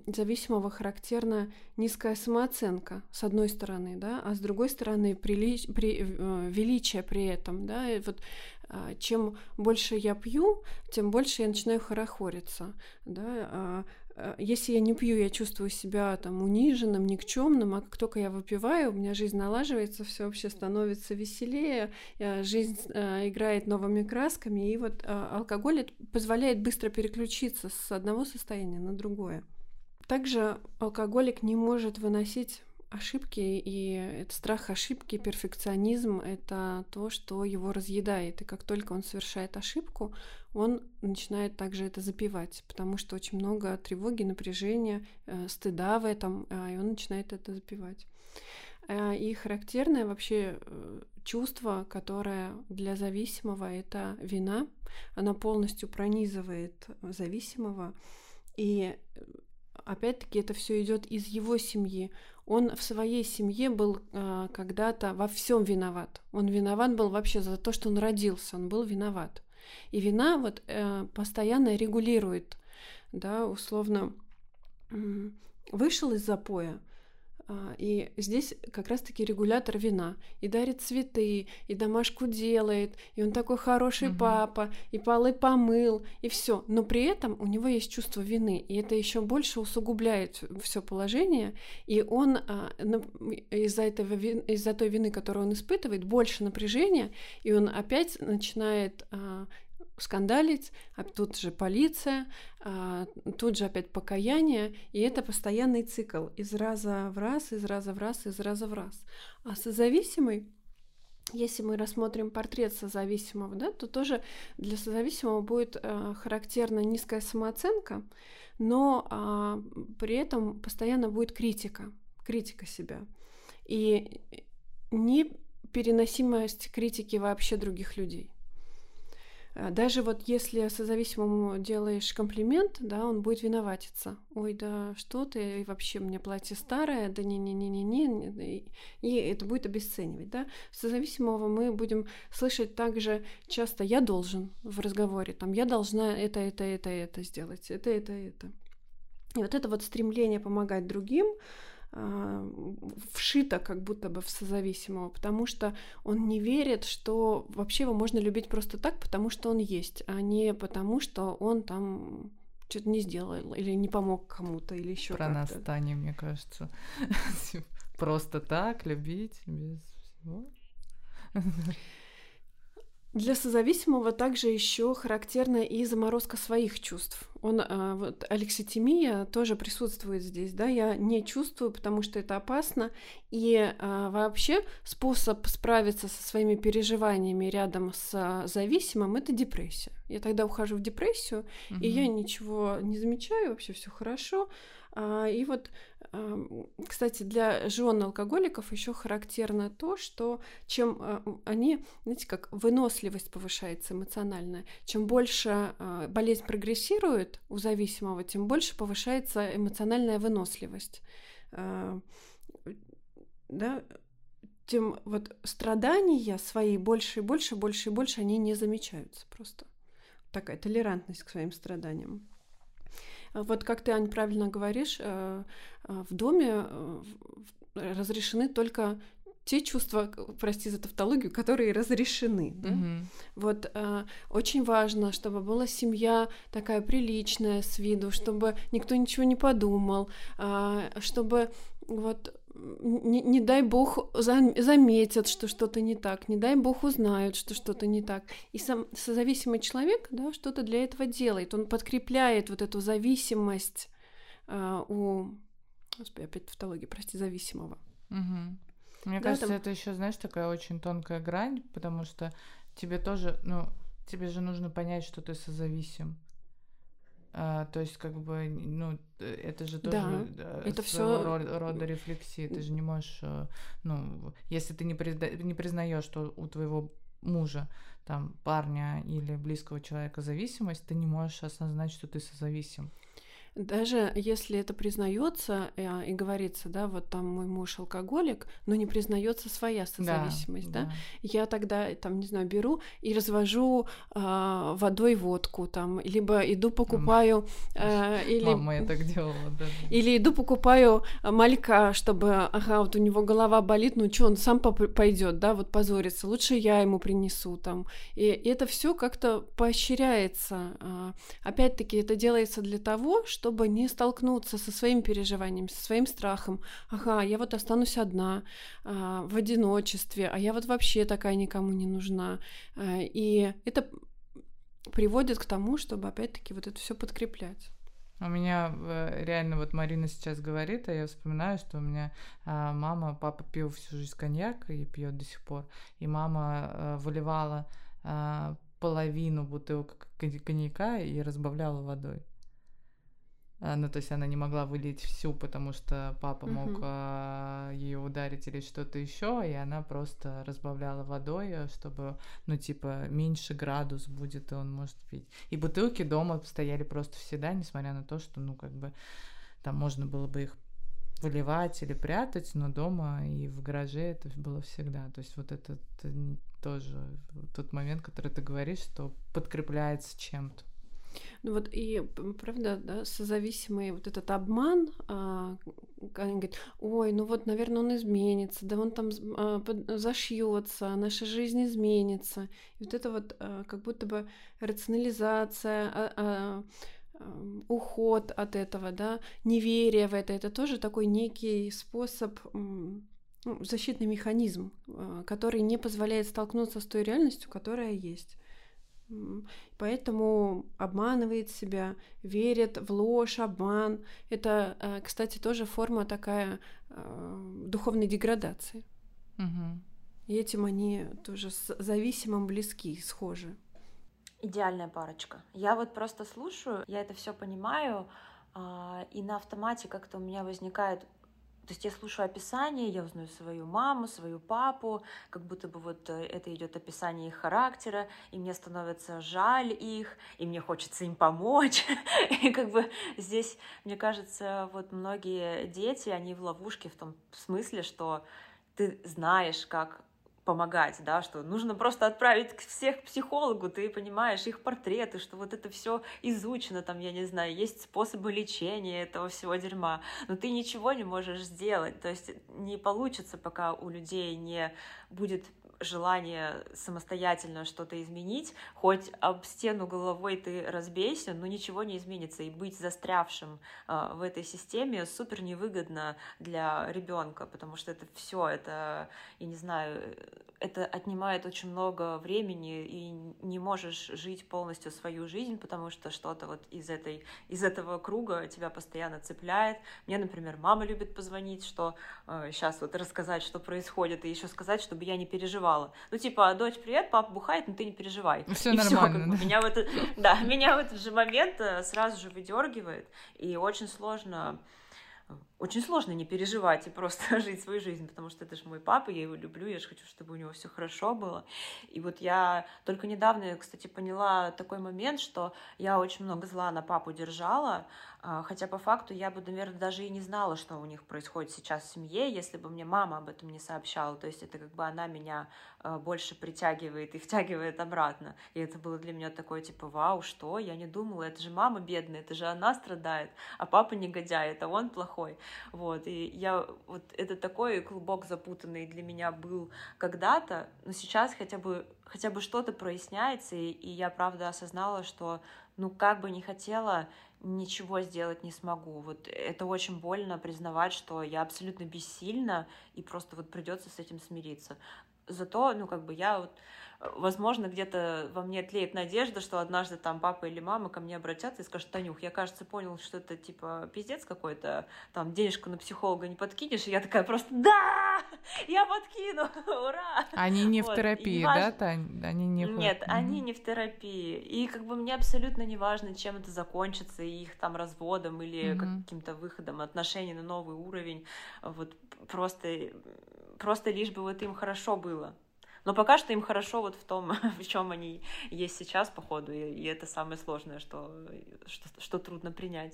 Speaker 4: зависимого характерна низкая самооценка, с одной стороны, да, а с другой стороны прили... при... Э, величие при этом. Да, и вот а, чем больше я пью, тем больше я начинаю хорохориться. Да? А, если я не пью, я чувствую себя там униженным, никчемным, а как только я выпиваю, у меня жизнь налаживается, все вообще становится веселее, жизнь играет новыми красками, и вот алкоголь позволяет быстро переключиться с одного состояния на другое. Также алкоголик не может выносить ошибки, и это страх ошибки, перфекционизм — это то, что его разъедает. И как только он совершает ошибку, он начинает также это запивать, потому что очень много тревоги, напряжения, э, стыда в этом, э, и он начинает это запивать. Э, и характерное вообще э, чувство, которое для зависимого, это вина. Она полностью пронизывает зависимого. И э, опять-таки это все идет из его семьи он в своей семье был э, когда-то во всем виноват. Он виноват был вообще за то, что он родился, он был виноват. И вина вот э, постоянно регулирует, да, условно, вышел из запоя, и здесь как раз-таки регулятор вина. И дарит цветы, и домашку делает, и он такой хороший угу. папа, и полы помыл, и все. Но при этом у него есть чувство вины, и это еще больше усугубляет все положение. И он а, из-за этого из-за той вины, которую он испытывает, больше напряжения, и он опять начинает а, скандалить, а тут же полиция, а тут же опять покаяние, и это постоянный цикл из раза в раз, из раза в раз, из раза в раз. А созависимый если мы рассмотрим портрет созависимого, да, то тоже для созависимого будет э, характерна низкая самооценка, но э, при этом постоянно будет критика, критика себя. И непереносимость критики вообще других людей. Э, даже вот если созависимому делаешь комплимент, да, он будет виноватиться. Ой, да что ты, и вообще мне платье старое, да не-не-не-не-не, и это будет обесценивать, да. Созависимого мы будем слышать также часто «я должен» в разговоре, там «я должна это, это, это, это сделать, это, это, это». И вот это вот стремление помогать другим, вшито как будто бы в созависимого, потому что он не верит, что вообще его можно любить просто так, потому что он есть, а не потому, что он там что-то не сделал или не помог кому-то или еще
Speaker 2: Про нас Таня, мне кажется. Просто так любить без всего.
Speaker 4: Для созависимого также еще характерна и заморозка своих чувств. Он, а, вот, алекситимия тоже присутствует здесь, да, я не чувствую, потому что это опасно, и а, вообще способ справиться со своими переживаниями рядом с а, зависимым это депрессия. Я тогда ухожу в депрессию, угу. и я ничего не замечаю, вообще все хорошо, и вот, кстати, для жен алкоголиков еще характерно то, что чем а, они, знаете, как выносливость повышается эмоциональная, чем больше а, болезнь прогрессирует у зависимого, тем больше повышается эмоциональная выносливость. Да, тем вот страдания свои больше и больше, больше и больше они не замечаются просто. Такая толерантность к своим страданиям. Вот как ты, Ань, правильно говоришь, э, э, в доме э, разрешены только те чувства, прости за тавтологию, которые разрешены. Да? Mm-hmm. Вот э, очень важно, чтобы была семья такая приличная с виду, чтобы никто ничего не подумал, э, чтобы вот не, не дай бог за, заметят, что что-то не так, не дай бог узнают, что что-то не так. И сам созависимый человек, да, что-то для этого делает, он подкрепляет вот эту зависимость э, у, господи, опять тавтология, прости, зависимого.
Speaker 2: Угу. Мне да, кажется, там... это еще, знаешь, такая очень тонкая грань, потому что тебе тоже, ну, тебе же нужно понять, что ты созависим. А, то есть, как бы, ну, это же тоже
Speaker 4: да, это все
Speaker 2: рода, рода рефлексии. Ты же не можешь, э, ну, если ты не, призна... не признаешь, что у твоего мужа, там, парня или близкого человека зависимость, ты не можешь осознать, что ты созависим.
Speaker 4: Даже если это признается э, и говорится, да, вот там мой муж алкоголик, но не признается своя созависимость, да, да, я тогда там не знаю беру и развожу э, водой водку там, либо иду покупаю
Speaker 2: э, или мама я так делала, да,
Speaker 4: или иду покупаю малька, чтобы, ага, вот у него голова болит, ну что, он сам пойдет, да, вот позорится, лучше я ему принесу там, и, и это все как-то поощряется. Э, опять-таки это делается для того, что чтобы не столкнуться со своими переживаниями, со своим страхом. Ага, я вот останусь одна а, в одиночестве, а я вот вообще такая никому не нужна. А, и это приводит к тому, чтобы опять-таки вот это все подкреплять.
Speaker 2: У меня э, реально вот Марина сейчас говорит, а я вспоминаю, что у меня а, мама, папа пил всю жизнь коньяк и пьет до сих пор, и мама а, выливала половину бутылок коньяка и разбавляла водой. А, ну, то есть она не могла вылить всю, потому что папа uh-huh. мог а, ее ударить или что-то еще, и она просто разбавляла водой, э, чтобы, ну, типа, меньше градус будет, и он может пить. И бутылки дома стояли просто всегда, несмотря на то, что, ну, как бы, там можно было бы их выливать или прятать, но дома и в гараже это было всегда. То есть вот это, это тоже тот момент, который ты говоришь, что подкрепляется чем-то.
Speaker 4: Ну вот и правда, да, созависимый вот этот обман, а, они говорят, ой, ну вот, наверное, он изменится, да он там а, зашьется, наша жизнь изменится. И вот это вот а, как будто бы рационализация, а, а, уход от этого, да, неверие в это, это тоже такой некий способ ну, защитный механизм, а, который не позволяет столкнуться с той реальностью, которая есть. Поэтому обманывает себя, верит в ложь, обман. Это, э, кстати, тоже форма такая э, духовной деградации.
Speaker 2: Угу.
Speaker 4: И этим они тоже с зависимым близки, схожи.
Speaker 3: Идеальная парочка. Я вот просто слушаю, я это все понимаю, а, и на автомате как-то у меня возникает То есть я слушаю описание, я узнаю свою маму, свою папу, как будто бы вот э, это идет описание их характера, и мне становится жаль их, и мне хочется им помочь. И как бы здесь, мне кажется, вот многие дети, они в ловушке в том смысле, что ты знаешь, как помогать, да, что нужно просто отправить всех к психологу, ты понимаешь их портреты, что вот это все изучено, там, я не знаю, есть способы лечения этого всего дерьма, но ты ничего не можешь сделать, то есть не получится, пока у людей не будет желание самостоятельно что-то изменить, хоть об стену головой ты разбейся, но ничего не изменится. И быть застрявшим э, в этой системе супер невыгодно для ребенка, потому что это все, это, я не знаю, это отнимает очень много времени, и не можешь жить полностью свою жизнь, потому что что-то вот из, этой, из этого круга тебя постоянно цепляет. Мне, например, мама любит позвонить, что э, сейчас вот рассказать, что происходит, и еще сказать, чтобы я не переживала. Ну, типа, дочь, привет, папа бухает, но ты не переживай.
Speaker 2: Все и нормально.
Speaker 3: Всё, как бы, меня, в этот, да, меня в этот же момент э, сразу же выдергивает, и очень сложно очень сложно не переживать и просто жить свою жизнь, потому что это же мой папа, я его люблю, я же хочу, чтобы у него все хорошо было. И вот я только недавно, кстати, поняла такой момент, что я очень много зла на папу держала, а, хотя по факту я бы, наверное, даже и не знала, что у них происходит сейчас в семье, если бы мне мама об этом не сообщала. То есть это как бы она меня а, больше притягивает и втягивает обратно. И это было для меня такое, типа, вау, что? Я не думала, это же мама бедная, это же она страдает, а папа негодяй, это он плохой. Вот, и я, вот это такой клубок запутанный для меня был когда-то, но сейчас хотя бы, хотя бы что-то проясняется, и, и я правда осознала, что, ну, как бы не хотела, ничего сделать не смогу. Вот это очень больно признавать, что я абсолютно бессильна, и просто вот придется с этим смириться. Зато, ну, как бы я вот возможно, где-то во мне тлеет надежда, что однажды там папа или мама ко мне обратятся и скажут, Танюх, я, кажется, понял, что это типа пиздец какой-то, там денежку на психолога не подкинешь, и я такая просто, да, я подкину, ура!
Speaker 2: Они не вот. в терапии, да, Тань? Они не
Speaker 3: Нет, mm-hmm. они не в терапии, и как бы мне абсолютно не важно, чем это закончится, их там разводом или mm-hmm. каким-то выходом отношений на новый уровень, вот просто просто лишь бы вот им хорошо было. Но пока что им хорошо вот в том, в чем они есть сейчас, походу, и, и это самое сложное, что, что, что трудно принять.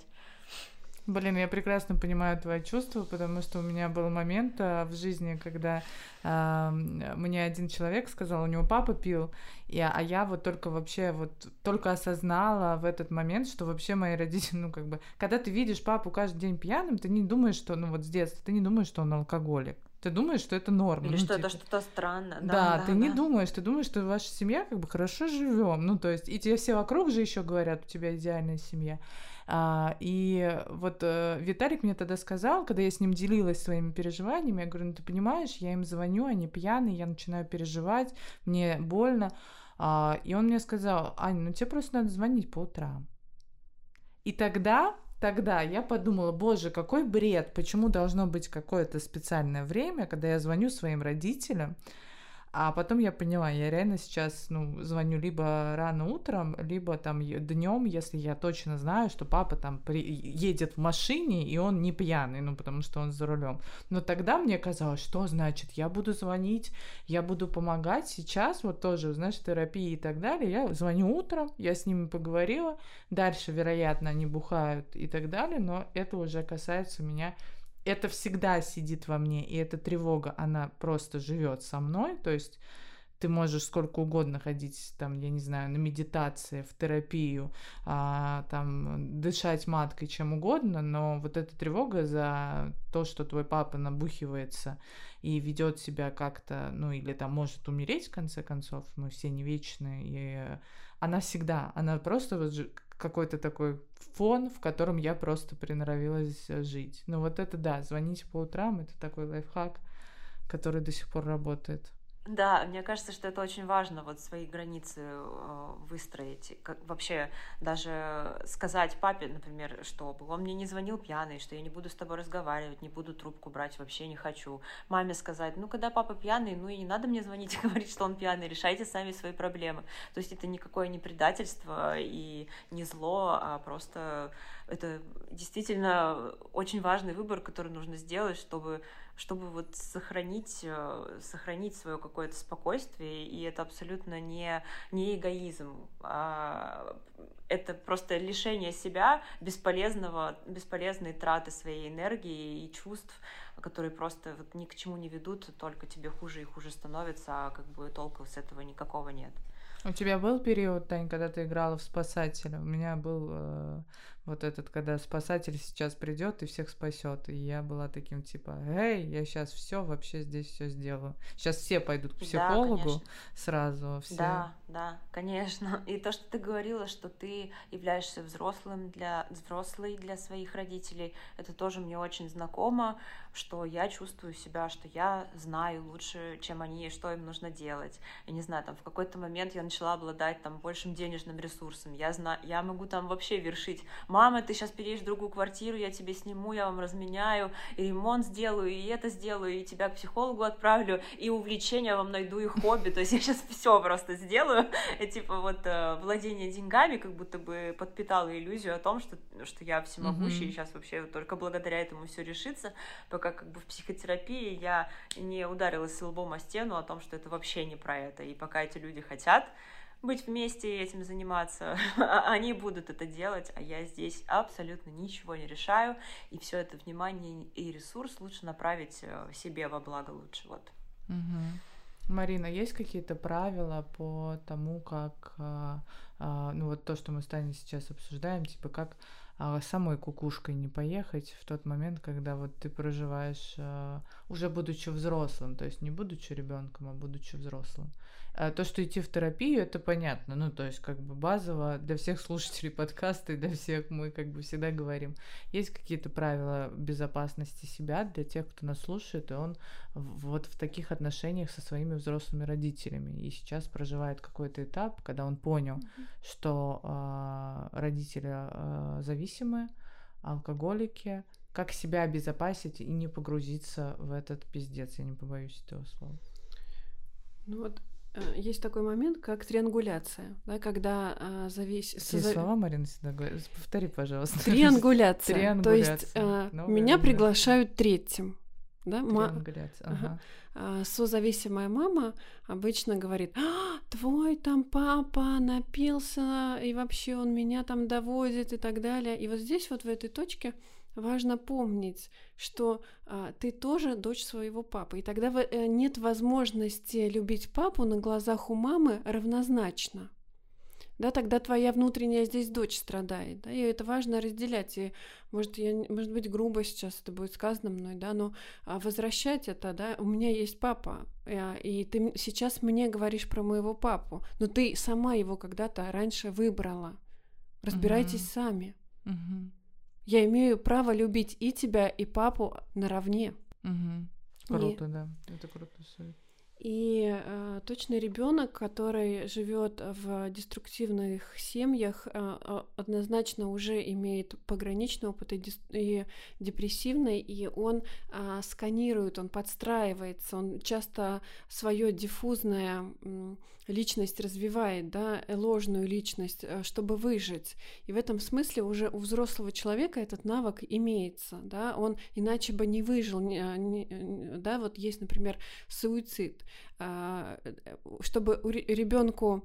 Speaker 2: Блин, я прекрасно понимаю твои чувства, потому что у меня был момент а, в жизни, когда а, мне один человек сказал, у него папа пил, и, а я вот только вообще вот только осознала в этот момент, что вообще мои родители, ну как бы, когда ты видишь папу каждый день пьяным, ты не думаешь, что, ну вот с детства, ты не думаешь, что он алкоголик. Ты думаешь, что это норма.
Speaker 3: Или
Speaker 2: ну,
Speaker 3: что
Speaker 2: типа...
Speaker 3: это что-то странно.
Speaker 2: Да, да, ты да. не думаешь, ты думаешь, что ваша семья как бы хорошо живем. Ну, то есть, и тебе все вокруг же еще говорят, у тебя идеальная семья. А, и вот э, Виталик мне тогда сказал, когда я с ним делилась своими переживаниями, я говорю, ну ты понимаешь, я им звоню, они пьяные, я начинаю переживать, мне больно. А, и он мне сказал, Аня, ну тебе просто надо звонить по утрам. И тогда тогда я подумала, боже, какой бред, почему должно быть какое-то специальное время, когда я звоню своим родителям, а потом я поняла, я реально сейчас, ну, звоню либо рано утром, либо там днем, если я точно знаю, что папа там при... едет в машине, и он не пьяный, ну, потому что он за рулем. Но тогда мне казалось, что значит, я буду звонить, я буду помогать. Сейчас вот тоже, знаешь, терапии и так далее, я звоню утром, я с ними поговорила, дальше, вероятно, они бухают и так далее, но это уже касается меня это всегда сидит во мне, и эта тревога, она просто живет со мной, то есть ты можешь сколько угодно ходить, там, я не знаю, на медитации, в терапию, а, там, дышать маткой, чем угодно, но вот эта тревога за то, что твой папа набухивается и ведет себя как-то, ну, или там может умереть, в конце концов, мы все не вечные, и она всегда, она просто вот какой-то такой фон, в котором я просто приноровилась э, жить. Ну вот это да, звоните по утрам, это такой лайфхак, который до сих пор работает.
Speaker 3: Да, мне кажется, что это очень важно, вот свои границы э, выстроить. Как вообще даже сказать папе, например, чтобы он мне не звонил пьяный, что я не буду с тобой разговаривать, не буду трубку брать, вообще не хочу. Маме сказать, ну, когда папа пьяный, ну и не надо мне звонить и говорить, что он пьяный, решайте сами свои проблемы. То есть это никакое не предательство и не зло, а просто это действительно очень важный выбор, который нужно сделать, чтобы чтобы вот сохранить, э, сохранить свое какое-то спокойствие, и это абсолютно не, не эгоизм, а это просто лишение себя бесполезного, бесполезной траты своей энергии и чувств, которые просто вот ни к чему не ведут, только тебе хуже и хуже становится, а как бы толка с этого никакого нет.
Speaker 2: У тебя был период, Тань, когда ты играла в спасателя? У меня был э, вот этот, когда спасатель сейчас придет и всех спасет. И я была таким типа, эй, я сейчас все вообще здесь все сделаю. Сейчас все пойдут к психологу да, сразу. Все.
Speaker 3: Да, да, конечно. И то, что ты говорила, что ты являешься взрослым для взрослой для своих родителей, это тоже мне очень знакомо, что я чувствую себя, что я знаю лучше, чем они, что им нужно делать. Я не знаю, там в какой-то момент я начала обладать там большим денежным ресурсом. Я знаю, я могу там вообще вершить мама, ты сейчас переедешь в другую квартиру, я тебе сниму, я вам разменяю, и ремонт сделаю, и это сделаю, и тебя к психологу отправлю, и увлечения вам найду, и хобби, то есть я сейчас все просто сделаю, и типа вот э, владение деньгами как будто бы подпитало иллюзию о том, что, что я всемогущий, mm-hmm. и сейчас вообще только благодаря этому все решится, пока как бы в психотерапии я не ударилась лбом о стену о том, что это вообще не про это, и пока эти люди хотят, быть вместе и этим заниматься. Они будут это делать, а я здесь абсолютно ничего не решаю. И все это внимание и ресурс лучше направить э, себе во благо лучше. Вот.
Speaker 2: Угу. Марина, есть какие-то правила по тому, как, а, а, ну вот то, что мы с Таней сейчас обсуждаем, типа как самой кукушкой не поехать в тот момент, когда вот ты проживаешь уже будучи взрослым, то есть не будучи ребенком, а будучи взрослым. А то, что идти в терапию, это понятно. Ну, то есть, как бы базово для всех слушателей подкаста и для всех мы как бы всегда говорим. Есть какие-то правила безопасности себя для тех, кто нас слушает, и он вот в таких отношениях со своими взрослыми родителями. И сейчас проживает какой-то этап, когда он понял, mm-hmm. что э, родители э, зависимые, алкоголики, как себя обезопасить и не погрузиться в этот пиздец. Я не побоюсь этого слова.
Speaker 4: Ну вот есть такой момент, как триангуляция, да, когда а, завис...
Speaker 2: Какие соза... слова, Марина, всегда говорит? Повтори, пожалуйста.
Speaker 4: Триангуляция. Триангуляция. То есть а, меня приглашают третьим. Да?
Speaker 2: Триангуляция, ага. ага.
Speaker 4: А, созависимая мама обычно говорит, а, твой там папа напился, и вообще он меня там доводит и так далее. И вот здесь вот в этой точке важно помнить, что а, ты тоже дочь своего папы, и тогда э, нет возможности любить папу на глазах у мамы равнозначно. Да, тогда твоя внутренняя здесь дочь страдает, да, и это важно разделять. И, может, я, может быть, грубо сейчас это будет сказано мной, да, но а, возвращать это, да, у меня есть папа, и, и ты сейчас мне говоришь про моего папу, но ты сама его когда-то раньше выбрала. Разбирайтесь угу. сами.
Speaker 2: Угу.
Speaker 4: Я имею право любить и тебя, и папу наравне.
Speaker 2: Угу. Круто, и... да. Это круто.
Speaker 4: И э, точно ребенок, который живет в деструктивных семьях, э, однозначно уже имеет пограничный опыт и, дис- и депрессивный, и он э, сканирует, он подстраивается, он часто свое диффузное э, личность развивает, да, э, ложную личность, э, чтобы выжить. И в этом смысле уже у взрослого человека этот навык имеется, да, он иначе бы не выжил, не, не, да, вот есть, например, суицид а, чтобы ребенку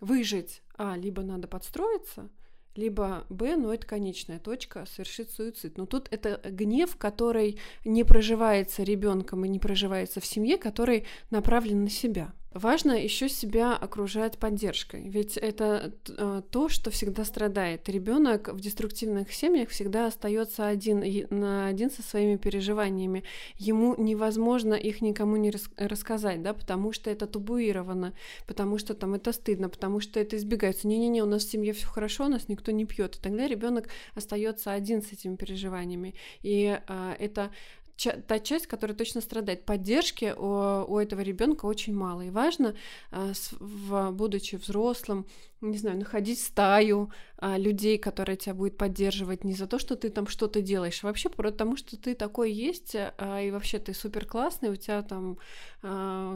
Speaker 4: выжить, а, либо надо подстроиться, либо Б, но это конечная точка, совершить суицид. Но тут это гнев, который не проживается ребенком и не проживается в семье, который направлен на себя. Важно еще себя окружать поддержкой, ведь это э, то, что всегда страдает. Ребенок в деструктивных семьях всегда остается один на один со своими переживаниями. Ему невозможно их никому не рассказать, да, потому что это табуировано, потому что там это стыдно, потому что это избегается. Не-не-не, у нас в семье все хорошо, у нас никто не пьет. И тогда ребенок остается один с этими переживаниями. И а, это та часть, которая точно страдает. Поддержки у, у этого ребенка очень мало. И важно, а, в, будучи взрослым, не знаю, находить стаю а, людей, которые тебя будет поддерживать не за то, что ты там что-то делаешь, а вообще потому, что ты такой есть, и вообще ты супер классный, у тебя там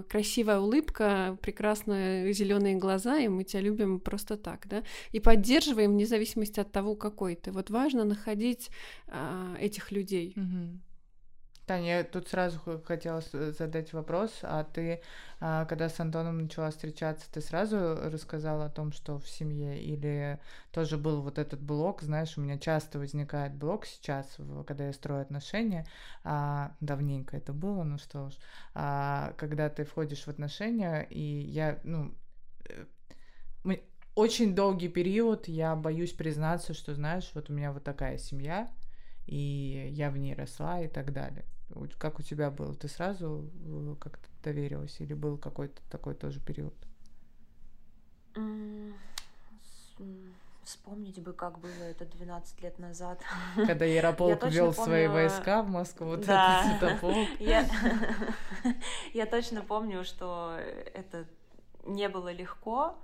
Speaker 4: красивая улыбка, прекрасные зеленые глаза, и мы тебя любим просто так, да, и поддерживаем вне зависимости от того, какой ты. Вот важно находить этих людей.
Speaker 2: Угу. Таня, я тут сразу хотела задать вопрос, а ты, а, когда с Антоном начала встречаться, ты сразу рассказала о том, что в семье, или тоже был вот этот блок, знаешь, у меня часто возникает блок сейчас, когда я строю отношения, а, давненько это было, ну что ж, а, когда ты входишь в отношения, и я, ну, э, очень долгий период я боюсь признаться, что, знаешь, вот у меня вот такая семья, и я в ней росла и так далее. Как у тебя было? Ты сразу э, как-то доверилась или был какой-то такой тоже период?
Speaker 3: Вспомнить бы, как было это 12 лет назад.
Speaker 2: Когда Ярополк ввел помню... свои войска в Москву, вот да. этот
Speaker 3: я... я точно помню, что это не было легко,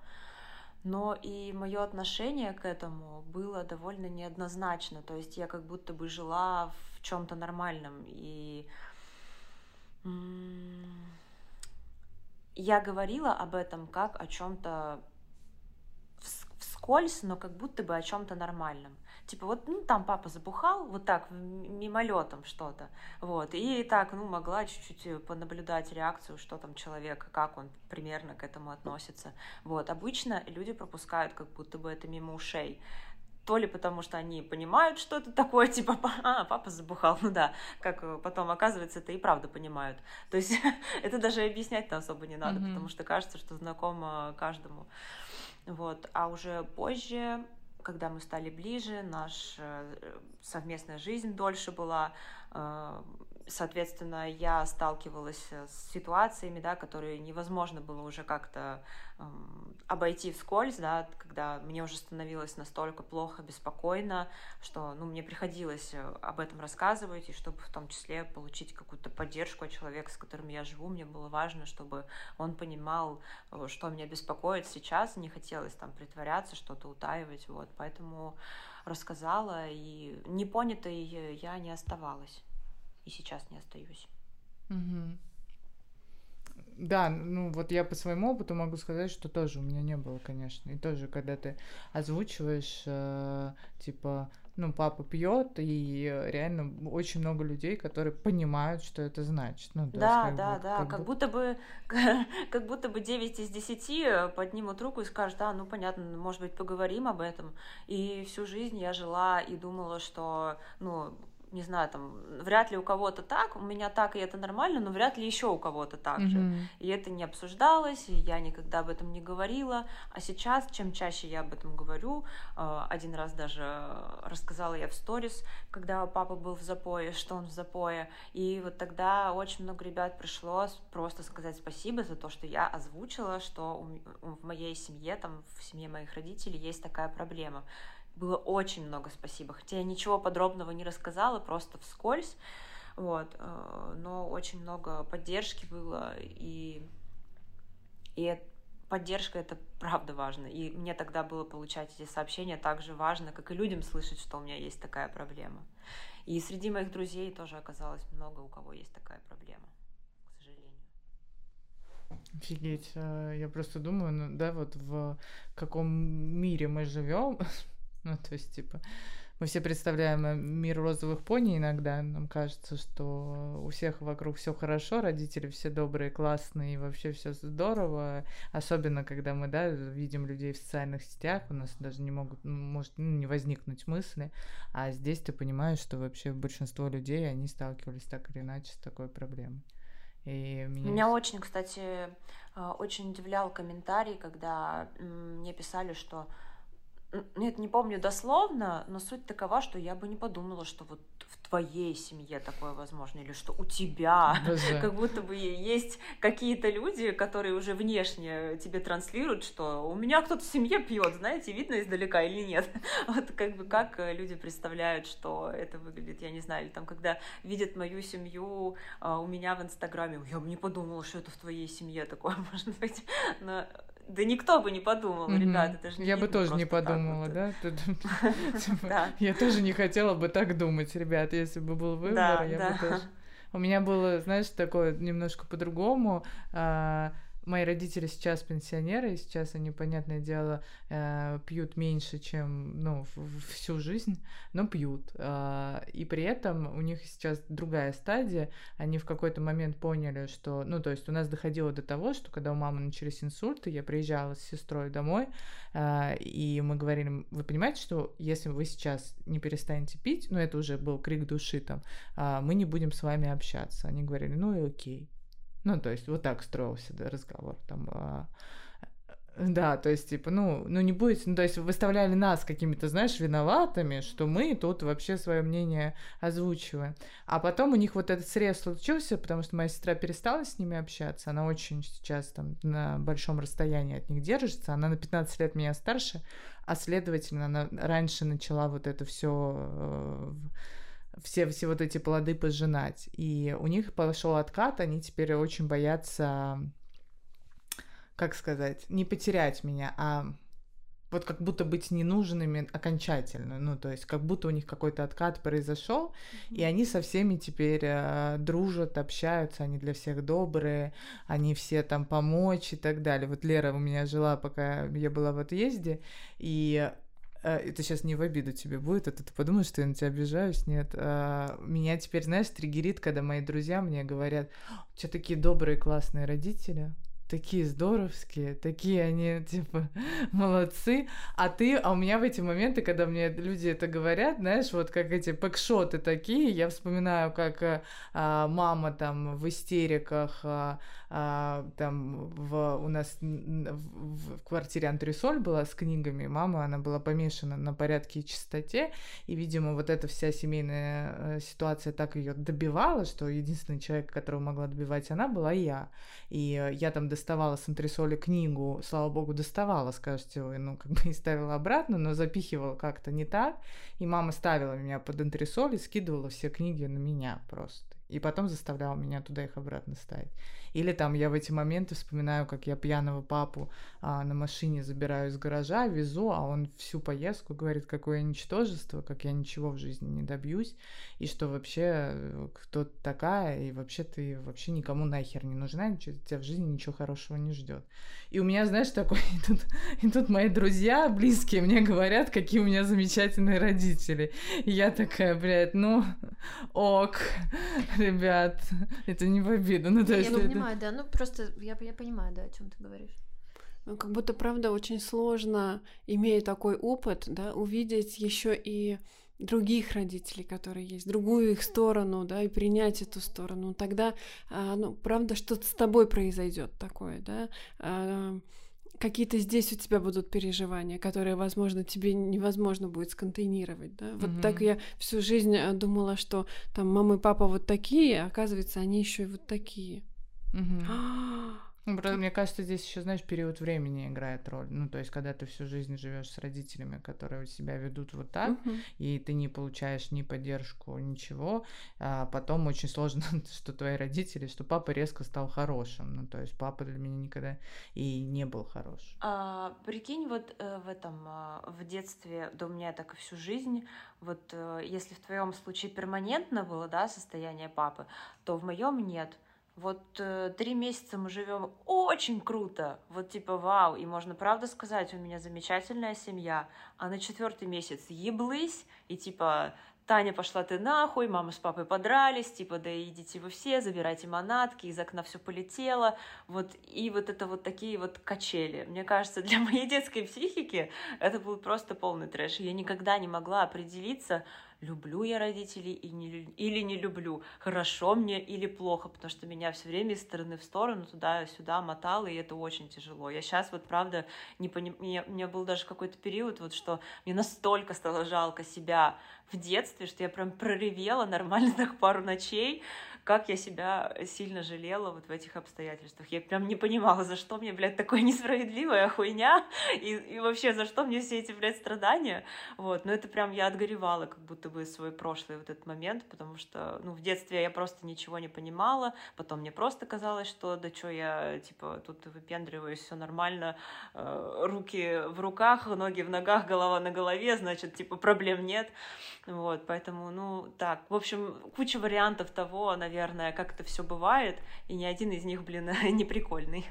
Speaker 3: но и мое отношение к этому было довольно неоднозначно. То есть я как будто бы жила в чем-то нормальном. И я говорила об этом как о чем-то вскользь, но как будто бы о чем-то нормальном. Типа вот, ну, там папа забухал, вот так, мимолетом что-то, вот, и так, ну, могла чуть-чуть понаблюдать реакцию, что там человек, как он примерно к этому относится, вот. Обычно люди пропускают как будто бы это мимо ушей, то ли потому, что они понимают, что это такое, типа, а, папа забухал, ну да, как э, потом оказывается, это и правда понимают. То есть это даже объяснять-то особо не надо, mm-hmm. потому что кажется, что знакомо каждому. Вот, а уже позже когда мы стали ближе, наша э, совместная жизнь дольше была, э, соответственно, я сталкивалась с ситуациями, да, которые невозможно было уже как-то эм, обойти вскользь, да, когда мне уже становилось настолько плохо, беспокойно, что, ну, мне приходилось э, об этом рассказывать, и чтобы в том числе получить какую-то поддержку от человека, с которым я живу, мне было важно, чтобы он понимал, э, что меня беспокоит сейчас, не хотелось там притворяться, что-то утаивать, вот, поэтому рассказала, и непонятой я не оставалась и сейчас не остаюсь.
Speaker 2: Угу. Да, ну вот я по своему опыту могу сказать, что тоже у меня не было, конечно. И тоже, когда ты озвучиваешь, э, типа, ну, папа пьет, и реально очень много людей, которые понимают, что это значит. Ну,
Speaker 3: да, есть, да, бы, да. Как, как будто бы как будто бы 9 из 10 поднимут руку и скажут, а, ну понятно, может быть, поговорим об этом. И всю жизнь я жила и думала, что, ну, не знаю, там, вряд ли у кого-то так, у меня так, и это нормально, но вряд ли еще у кого-то так mm-hmm. же. И это не обсуждалось, и я никогда об этом не говорила. А сейчас, чем чаще я об этом говорю, э, один раз даже рассказала я в сторис, когда папа был в запое, что он в запое, и вот тогда очень много ребят пришло просто сказать спасибо за то, что я озвучила, что в моей семье, там, в семье моих родителей есть такая проблема было очень много спасибо. Хотя я ничего подробного не рассказала, просто вскользь. Вот. Э, но очень много поддержки было, и, и поддержка это правда важно. И мне тогда было получать эти сообщения так же важно, как и людям слышать, что у меня есть такая проблема. И среди моих друзей тоже оказалось много, у кого есть такая проблема, к сожалению.
Speaker 2: Офигеть, э, я просто думаю, ну, да, вот в каком мире мы живем, Ну, то есть, типа, мы все представляем э, мир розовых пони иногда. Нам кажется, что у всех вокруг все хорошо, родители все добрые, классные, и вообще все здорово. Особенно, когда мы, да, видим людей в социальных сетях, у нас даже не могут, может, ну, не возникнуть мысли. А здесь ты понимаешь, что вообще большинство людей, они сталкивались так или иначе с такой проблемой.
Speaker 3: И меня... меня очень, кстати, э, очень удивлял комментарий, когда мне писали, что нет, не помню дословно, но суть такова, что я бы не подумала, что вот в твоей семье такое возможно, или что у тебя, Боже. как будто бы есть какие-то люди, которые уже внешне тебе транслируют, что у меня кто-то в семье пьет, знаете, видно издалека или нет. Вот как бы как люди представляют, что это выглядит, я не знаю, или там, когда видят мою семью а, у меня в Инстаграме, я бы не подумала, что это в твоей семье такое может быть. Но да никто бы не подумал, mm-hmm. ребята, это же
Speaker 2: не Я бы тоже не подумала, да? Типа, я тоже не хотела бы так думать, ребят, если бы был выбор, я бы тоже... У меня было, знаешь, такое немножко по-другому. А, мои родители сейчас пенсионеры, и сейчас они, понятное дело, э, пьют меньше, чем ну, всю жизнь, но пьют. Э, и при этом у них сейчас другая стадия. Они в какой-то момент поняли, что, ну, то есть у нас доходило до того, что когда у мамы начались инсульты, я приезжала с сестрой домой, э, и мы говорили, вы понимаете, что если вы сейчас не перестанете пить, ну, это уже был крик души там, э, мы не будем с вами общаться. Они говорили, ну и окей. Ну, то есть вот так строился да, разговор. Там, а, да, то есть, типа, ну, ну не будет, ну, то есть выставляли нас какими-то, знаешь, виноватыми, что мы тут вообще свое мнение озвучиваем. А потом у них вот этот срез случился, потому что моя сестра перестала с ними общаться, она очень сейчас там на большом расстоянии от них держится, она на 15 лет меня старше, а следовательно, она раньше начала вот это все э, все, все вот эти плоды пожинать. И у них пошел откат, они теперь очень боятся, как сказать, не потерять меня, а вот как будто быть ненужными окончательно, ну то есть как будто у них какой-то откат произошел, mm-hmm. и они со всеми теперь э, дружат, общаются, они для всех добрые, они все там помочь и так далее. Вот Лера у меня жила, пока я была в отъезде, и это сейчас не в обиду тебе будет, это ты подумаешь, что я на тебя обижаюсь, нет. А, меня теперь, знаешь, триггерит, когда мои друзья мне говорят, у тебя такие добрые, классные родители, такие здоровские, такие они, типа, молодцы. А ты, а у меня в эти моменты, когда мне люди это говорят, знаешь, вот как эти пэкшоты такие, я вспоминаю, как а, мама там в истериках, а, а, там в, у нас в, в квартире антресоль была с книгами, мама, она была помешана на порядке и чистоте, и, видимо, вот эта вся семейная э, ситуация так ее добивала, что единственный человек, которого могла добивать она, была я. И э, я там доставала с антресоли книгу, слава богу, доставала, скажете вы, ну, как бы и ставила обратно, но запихивала как-то не так, и мама ставила меня под антресоль и скидывала все книги на меня просто. И потом заставляла меня туда их обратно ставить. Или там я в эти моменты вспоминаю, как я пьяного папу а, на машине забираю из гаража, везу, а он всю поездку говорит, какое ничтожество, как я ничего в жизни не добьюсь, и что вообще э, кто такая, и вообще ты вообще никому нахер не нужна, ничего, тебя в жизни ничего хорошего не ждет. И у меня, знаешь, такой, и тут, и тут мои друзья близкие мне говорят, какие у меня замечательные родители. И я такая, блядь, ну, ок, ребят, это не в обиду. Ну, то
Speaker 1: есть, я это... понимаю, да, ну просто я, я понимаю, да, о чем ты говоришь.
Speaker 4: Ну, как будто, правда, очень сложно, имея такой опыт, да, увидеть еще и других родителей, которые есть, другую их сторону, да, и принять эту сторону. Тогда, а, ну, правда, что-то с тобой произойдет такое, да. А, какие-то здесь у тебя будут переживания, которые, возможно, тебе невозможно будет сконтейнировать, да. Вот mm-hmm. так я всю жизнь э, думала, что там мама и папа вот такие, а оказывается, они еще и вот такие.
Speaker 2: Правда, мне кажется, здесь еще, знаешь, период времени играет роль. Ну, то есть, когда ты всю жизнь живешь с родителями, которые себя ведут вот так, uh-huh. и ты не получаешь ни поддержку, ничего, а потом очень сложно, что твои родители, что папа резко стал хорошим. Ну, то есть, папа для меня никогда и не был хорош.
Speaker 3: А, прикинь, вот э, в этом, э, в детстве, да у меня так и всю жизнь, вот э, если в твоем случае перманентно было, да, состояние папы, то в моем нет. Вот э, три месяца мы живем очень круто, вот типа вау, и можно правда сказать, у меня замечательная семья, а на четвертый месяц еблысь, и типа Таня, пошла ты нахуй, мама с папой подрались, типа, да идите вы все, забирайте манатки, из окна все полетело, вот, и вот это вот такие вот качели. Мне кажется, для моей детской психики это был просто полный трэш. Я никогда не могла определиться, люблю я родителей и не, или не люблю, хорошо мне или плохо, потому что меня все время из стороны в сторону, туда-сюда мотало, и это очень тяжело. Я сейчас вот, правда, не поним... мне, мне был даже какой-то период, вот, что мне настолько стало жалко себя в детстве, что я прям проревела нормально так пару ночей, как я себя сильно жалела вот в этих обстоятельствах. Я прям не понимала, за что мне, блядь, такое несправедливая хуйня, и, и вообще, за что мне все эти, блядь, страдания. Вот, но это прям я отгоревала как будто бы свой прошлый вот этот момент, потому что, ну, в детстве я просто ничего не понимала, потом мне просто казалось, что да что я, типа, тут выпендриваюсь, все нормально, э, руки в руках, ноги в ногах, голова на голове, значит, типа, проблем нет. Вот, поэтому, ну, так, в общем, куча вариантов того, наверное, наверное, как это все бывает, и ни один из них, блин, не прикольный.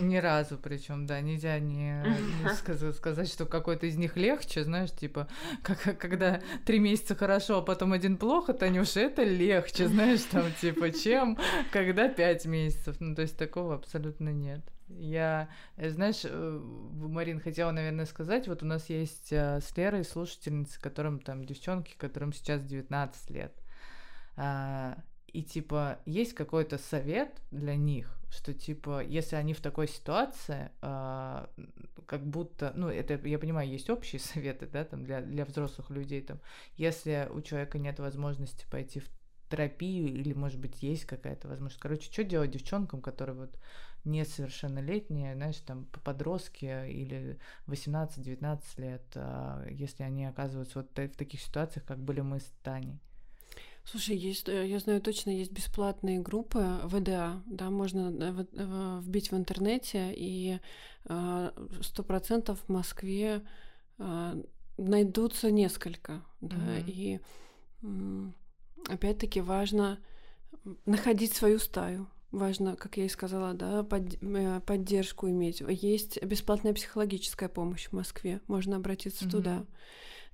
Speaker 2: Ни разу, причем, да, нельзя не, не сказать, сказать, что какой-то из них легче, знаешь, типа, как, когда три месяца хорошо, а потом один плохо, Танюша, это легче, знаешь, там, типа, чем когда пять месяцев. Ну, то есть такого абсолютно нет. Я, э, знаешь, э, Марин, хотела, наверное, сказать, вот у нас есть э, с Лерой слушательницы, которым там девчонки, которым сейчас 19 лет. А, и типа есть какой-то совет для них, что типа если они в такой ситуации, э, как будто, ну это я понимаю, есть общие советы, да, там для для взрослых людей, там, если у человека нет возможности пойти в терапию или может быть есть какая-то возможность, короче, что делать девчонкам, которые вот несовершеннолетние, знаешь, там подростки или 18-19 лет, э, если они оказываются вот в таких ситуациях, как были мы с Таней.
Speaker 4: Слушай, есть, э, я знаю точно, есть бесплатные группы ВДА, да, можно э, вбить в интернете, и э, сто процентов в Москве найдутся несколько, да, mm-hmm. и опять-таки важно находить свою стаю. Важно, как я и сказала, да, под, поддержку иметь. Есть бесплатная психологическая помощь в Москве, можно обратиться mm-hmm. туда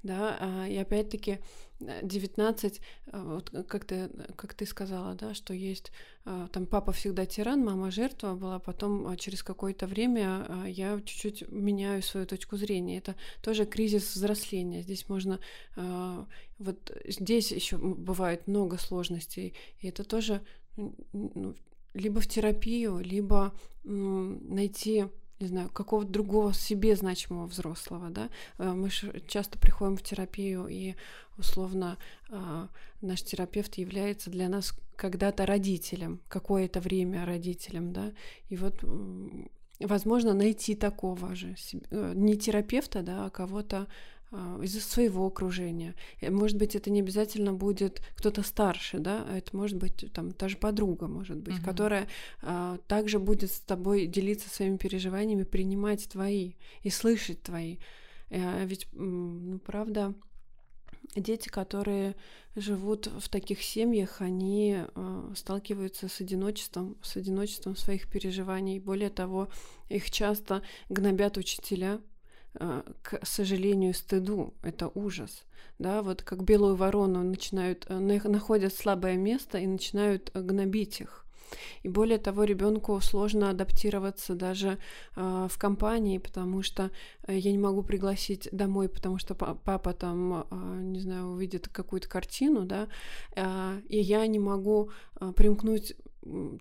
Speaker 4: да, а, и опять-таки 19, э, э, вот как ты, как ты сказала, да, что есть э, там папа всегда тиран, мама жертва была, потом через какое-то время я чуть-чуть меняю свою точку зрения. Это тоже кризис взросления. Здесь можно вот здесь еще бывает много сложностей, и это тоже ну, либо в терапию, либо найти не знаю, какого-то другого себе значимого взрослого, да. Э, мы часто приходим в терапию, и условно э, наш терапевт является для нас когда-то родителем, какое-то время родителем, да. И вот возможно найти такого же, э, не терапевта, да, а кого-то а, из своего окружения. Может быть, это не обязательно будет кто-то старше, да, а это может быть там та же подруга, может быть, угу. которая а, также будет с тобой делиться своими переживаниями, принимать твои и слышать твои. А, ведь, ну, правда, дети, которые живут в таких семьях, они э, сталкиваются с одиночеством, с одиночеством своих переживаний. Более того, их часто гнобят учителя, Э, к сожалению, стыду. Это ужас. Да, вот как белую ворону начинают, э, находят слабое место и начинают э, гнобить их. И более того, ребенку сложно адаптироваться даже э, в компании, потому что я не могу пригласить домой, потому что папа там, э, не знаю, увидит какую-то картину, да, э, и я не могу э, примкнуть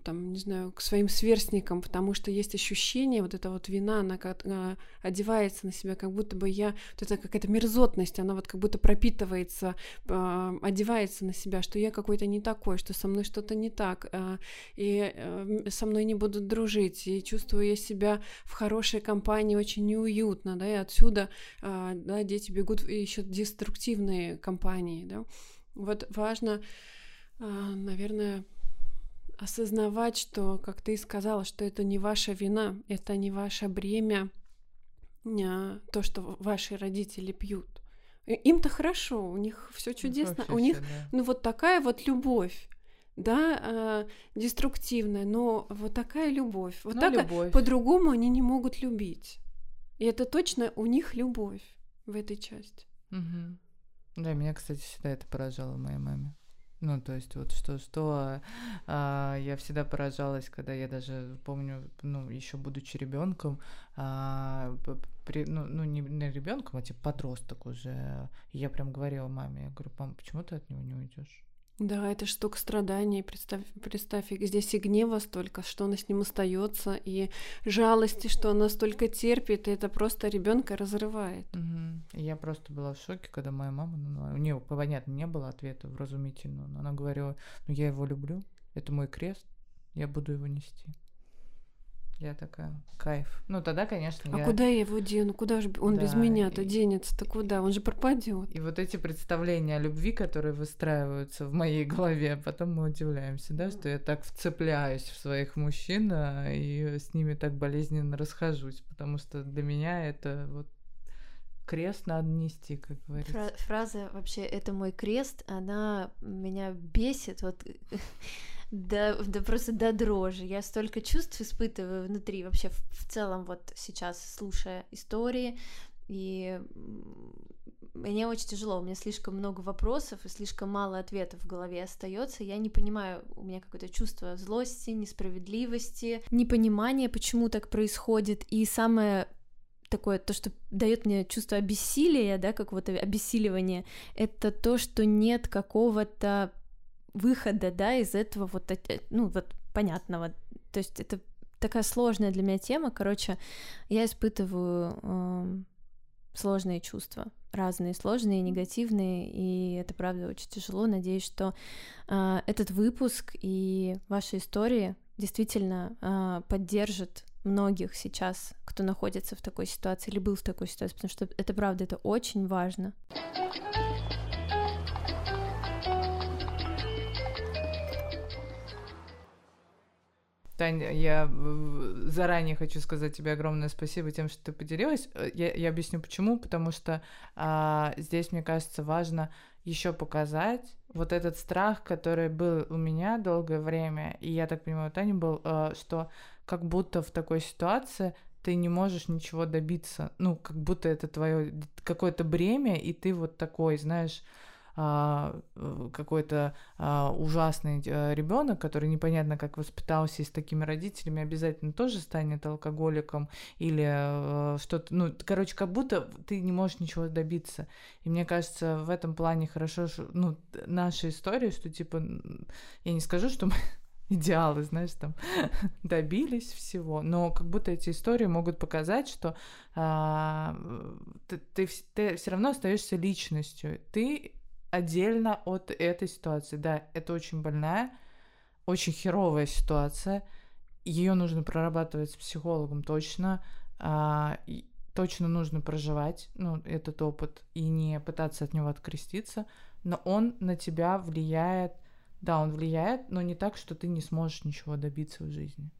Speaker 4: там, не знаю, к своим сверстникам, потому что есть ощущение, вот эта вот вина, она как, а, одевается на себя, как будто бы я, вот это какая-то мерзотность, она вот как будто пропитывается, а, одевается на себя, что я какой-то не такой, что со мной что-то не так, а, и а, со мной не будут дружить, и чувствую я себя в хорошей компании очень неуютно, да, и отсюда, да, дети бегут еще деструктивные компании, да. Вот важно, наверное, осознавать, что, как ты сказала, что это не ваша вина, это не ваше бремя, а, то, что ваши родители пьют. Им-то хорошо, у них все чудесно, ну, у них, да. ну вот такая вот любовь, да, э, деструктивная, но вот такая любовь, вот ну, так любовь. по-другому они не могут любить, и это точно у них любовь в этой части.
Speaker 2: Угу. Да, меня, кстати, всегда это поражало моей маме. Ну, то есть вот что, что а, я всегда поражалась, когда я даже помню, ну, еще будучи ребенком, а, при, ну, ну, не, не ребенком, а типа подросток уже. я прям говорила маме, я говорю, мам, почему ты от него не уйдешь?
Speaker 4: Да, это штука страданий. Представь, представь, здесь и гнева столько, что она с ним остается, и жалости, что она столько терпит, и это просто ребенка разрывает.
Speaker 2: Угу. Я просто была в шоке, когда моя мама, ну, у нее, понятно, не было ответа вразумительного, но она говорила, ну я его люблю, это мой крест, я буду его нести. Я такая, кайф. Ну, тогда, конечно,
Speaker 4: а
Speaker 2: я...
Speaker 4: куда я его дену? Куда же он да, без меня-то и... денется-то куда? Он же пропадет.
Speaker 2: И вот эти представления о любви, которые выстраиваются в моей голове, потом мы удивляемся, да, что я так вцепляюсь в своих мужчин а, и с ними так болезненно расхожусь, потому что для меня это вот крест надо нести, как говорится. Фра-
Speaker 1: фраза вообще «это мой крест», она меня бесит, вот да, да просто до дрожи. Я столько чувств испытываю внутри, вообще в, в целом вот сейчас, слушая истории, и мне очень тяжело, у меня слишком много вопросов и слишком мало ответов в голове остается. Я не понимаю, у меня какое-то чувство злости, несправедливости, непонимания, почему так происходит. И самое такое, то, что дает мне чувство обессилия, да, какого-то обессиливания, это то, что нет какого-то выхода, да, из этого вот, ну, вот понятного. То есть это такая сложная для меня тема. Короче, я испытываю э, сложные чувства, разные, сложные, негативные, и это правда очень тяжело. Надеюсь, что э, этот выпуск и ваши истории действительно э, поддержат многих сейчас, кто находится в такой ситуации или был в такой ситуации, потому что это правда, это очень важно.
Speaker 2: Таня, я заранее хочу сказать тебе огромное спасибо тем, что ты поделилась. Э, я, я объясню почему. Потому что а, здесь, мне кажется, важно еще показать вот этот страх, который был у меня долгое время, и я так понимаю, у Тани был, а, что как будто в такой ситуации ты не можешь ничего добиться. Ну, как будто это твое какое-то бремя, и ты вот такой, знаешь, э, какой-то а, ужасный а, ребенок, который непонятно как воспитался и с такими родителями, обязательно тоже станет алкоголиком или а, что-то, ну, короче, как будто ты не можешь ничего добиться. И мне кажется, в этом плане хорошо, ну, наша история, что типа, я не скажу, что мы идеалы, знаешь, там добились всего, но как будто эти истории могут показать, что а, ты, ты, ты все равно остаешься личностью, ты отдельно от этой ситуации. Да, это очень больная, очень херовая ситуация. Ее нужно прорабатывать с психологом точно. А, точно нужно проживать ну, этот опыт и не пытаться от него откреститься. Но он на тебя влияет. Да, он влияет, но не так, что ты не сможешь ничего добиться в жизни.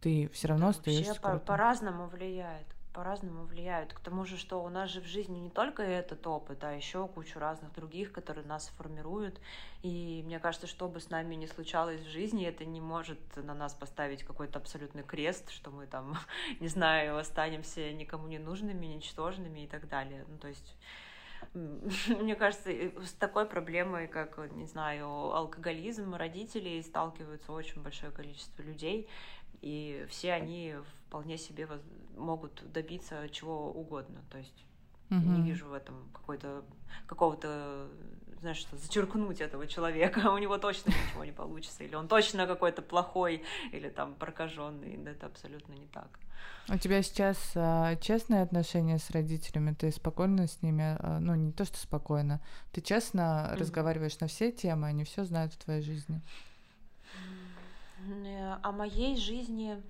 Speaker 2: Ты все равно остаешься.
Speaker 3: Вообще по- по-разному влияет по-разному влияют. К тому же, что у нас же в жизни не только этот опыт, а еще кучу разных других, которые нас формируют. И мне кажется, что бы с нами ни случалось в жизни, это не может на нас поставить какой-то абсолютный крест, что мы там, не знаю, останемся никому не нужными, ничтожными и так далее. Ну, то есть мне кажется, с такой проблемой, как, не знаю, алкоголизм родителей сталкиваются очень большое количество людей, и все они вполне себе могут добиться чего угодно. То есть угу. не вижу в этом какой-то какого-то знаешь, что зачеркнуть этого человека, у него точно ничего не получится, или он точно какой-то плохой, или там прокаженный, это абсолютно не так.
Speaker 2: У тебя сейчас а, честные отношения с родителями, ты спокойно с ними, а, ну не то что спокойно, ты честно mm-hmm. разговариваешь на все темы, они все знают в твоей жизни.
Speaker 3: О моей жизни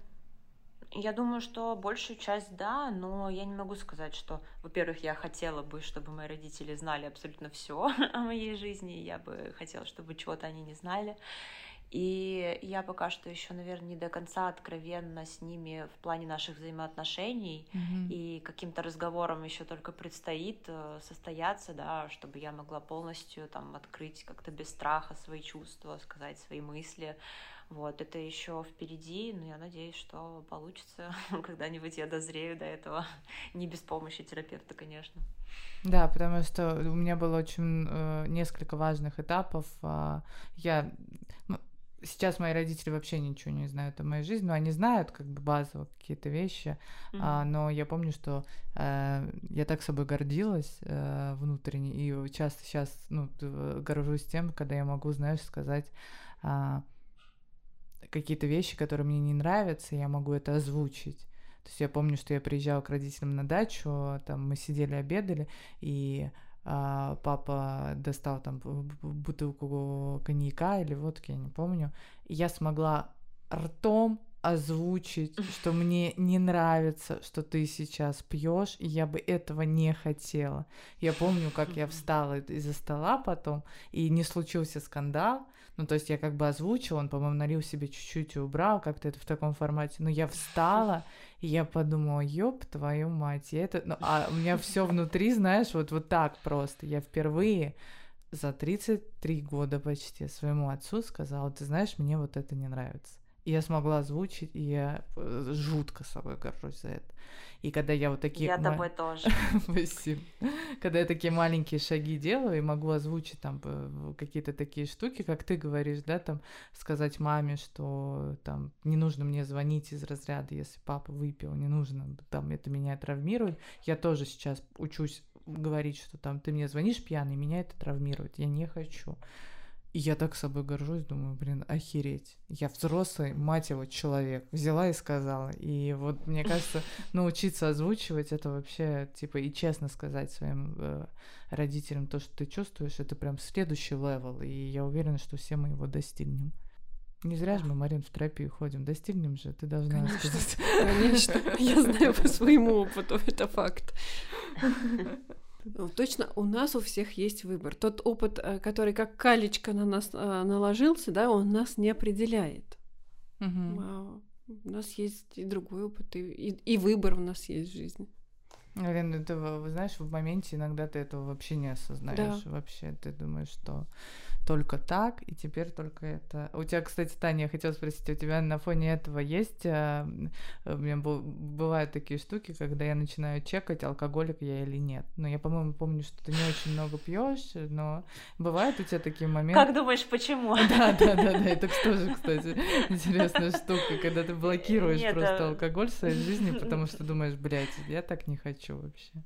Speaker 3: я думаю, что большую часть да, но я не могу сказать, что, во-первых, я хотела бы, чтобы мои родители знали абсолютно все о моей жизни, я бы хотела, чтобы чего-то они не знали. И я пока что еще, наверное, не до конца откровенна с ними в плане наших взаимоотношений, mm-hmm. и каким-то разговором еще только предстоит э, состояться, да, чтобы я могла полностью там открыть как-то без страха свои чувства, сказать свои мысли, Вот, это еще впереди, но я надеюсь, что получится. Когда-нибудь я дозрею до этого. Не без помощи терапевта, конечно.
Speaker 2: Да, потому что у меня было очень э, несколько важных этапов. Э, я сейчас мои родители вообще ничего не знают о моей жизни, но они знают как бы базово какие-то вещи, mm-hmm. а, но я помню, что э, я так собой гордилась э, внутренне, и часто сейчас ну, горжусь тем, когда я могу, знаешь, сказать э, какие-то вещи, которые мне не нравятся, я могу это озвучить. То есть я помню, что я приезжала к родителям на дачу, там мы сидели, обедали, и а, папа достал там бутылку коньяка или водки, я не помню, и я смогла ртом озвучить, что мне не нравится, что ты сейчас пьешь, и я бы этого не хотела. Я помню, как я встала из-за стола потом, и не случился скандал, ну, то есть я как бы озвучила, он, по-моему, налил себе чуть-чуть и убрал, как-то это в таком формате. Но я встала, и я подумала, ёб твою мать, я это... Ну, а у меня все внутри, знаешь, вот, вот так просто. Я впервые за 33 года почти своему отцу сказала, ты знаешь, мне вот это не нравится. Я смогла озвучить, и я э, жутко собой горжусь за это. И когда я вот такие...
Speaker 3: Я тобой тоже.
Speaker 2: Спасибо. Когда я такие маленькие шаги делаю и могу озвучить там какие-то такие штуки, как ты говоришь, да, там сказать маме, что там не нужно мне звонить из разряда, если папа выпил, не нужно, там это меня травмирует. Я тоже сейчас учусь говорить, что там ты мне звонишь пьяный, меня это травмирует, я не хочу. И я так собой горжусь, думаю, блин, охереть. Я взрослый, мать его, человек. Взяла и сказала. И вот, мне кажется, научиться озвучивать это вообще, типа, и честно сказать своим э, родителям то, что ты чувствуешь, это прям следующий level. И я уверена, что все мы его достигнем. Не зря же мы, Марин, в терапию ходим. Достигнем же, ты должна
Speaker 4: Конечно, сказать. Конечно, я знаю по своему опыту, это факт. Ну, точно, у нас у всех есть выбор. Тот опыт, э, который как калечка на нас э, наложился, да, он нас не определяет. Угу. У нас есть и другой опыт, и, и, и выбор у нас есть в жизни.
Speaker 2: Наверное, это, знаешь, в моменте иногда ты этого вообще не осознаешь. Да. Вообще, ты думаешь, что только так, и теперь только это. У тебя, кстати, Таня, я хотела спросить, у тебя на фоне этого есть... А, у меня бывают такие штуки, когда я начинаю чекать, алкоголик я или нет. Но я, по-моему, помню, что ты не очень много пьешь, но бывают у тебя такие моменты...
Speaker 3: Как думаешь, почему?
Speaker 2: Да, да, да, да, это тоже, кстати, интересная штука, когда ты блокируешь просто алкоголь в своей жизни, потому что думаешь, блядь, я так не хочу вообще.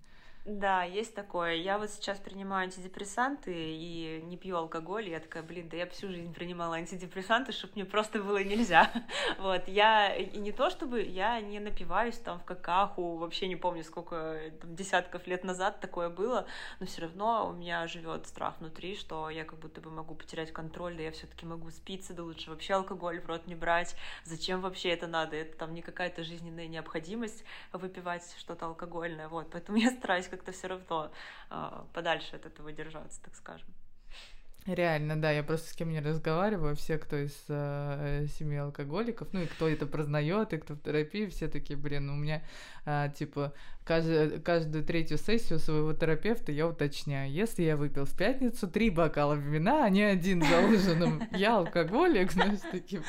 Speaker 3: Да, есть такое. Я вот сейчас принимаю антидепрессанты и не пью алкоголь. И я такая, блин, да я всю жизнь принимала антидепрессанты, чтобы мне просто было нельзя. Вот, я и не то чтобы я не напиваюсь там в какаху, вообще не помню, сколько там, десятков лет назад такое было, но все равно у меня живет страх внутри, что я как будто бы могу потерять контроль, да я все-таки могу спиться, да лучше вообще алкоголь в рот не брать. Зачем вообще это надо? Это там не какая-то жизненная необходимость выпивать что-то алкогольное. Вот, поэтому я стараюсь как-то все равно э, подальше от этого держаться, так скажем.
Speaker 2: Реально, да, я просто с кем не разговариваю, все, кто из э, семьи алкоголиков, ну и кто это прознает, и кто в терапии, все такие, блин, ну, у меня, э, типа, каждую, каждую третью сессию своего терапевта я уточняю, если я выпил в пятницу три бокала вина, а не один за ужином, я алкоголик, знаешь, такие,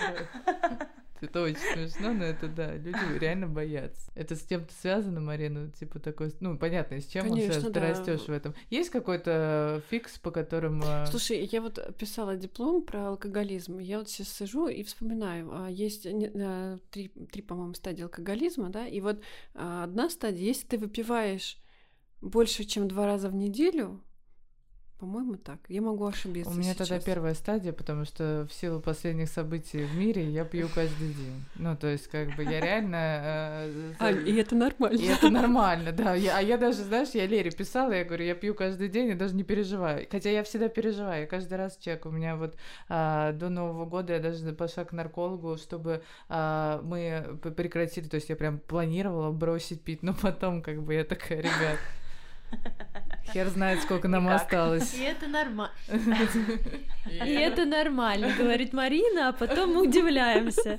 Speaker 2: это очень смешно, но это да, люди реально боятся. Это с чем-то связано, Марина? Типа такой, ну, понятно, с чем Конечно, он связан, да. ты растешь в этом. Есть какой-то фикс, по которому...
Speaker 4: Слушай, я вот писала диплом про алкоголизм. Я вот сейчас сижу и вспоминаю. А, есть а, три, три по-моему, стадии алкоголизма, да, и вот а, одна стадия, если ты выпиваешь больше, чем два раза в неделю, по-моему, так. Я могу ошибиться.
Speaker 2: У меня сейчас. тогда первая стадия, потому что в силу последних событий в мире я пью каждый день. Ну, то есть, как бы я реально.
Speaker 4: Э, а, и это нормально.
Speaker 2: И это нормально, да. Я, а я даже, знаешь, я Лере писала, я говорю, я пью каждый день и даже не переживаю. Хотя я всегда переживаю, я каждый раз чек. У меня вот а, до Нового года я даже пошла к наркологу, чтобы а, мы прекратили. То есть я прям планировала бросить пить, но потом, как бы, я такая, ребят. Хер знает, сколько нам Никак. осталось.
Speaker 1: И это нормально. И это нормально, говорит Марина, а потом мы удивляемся.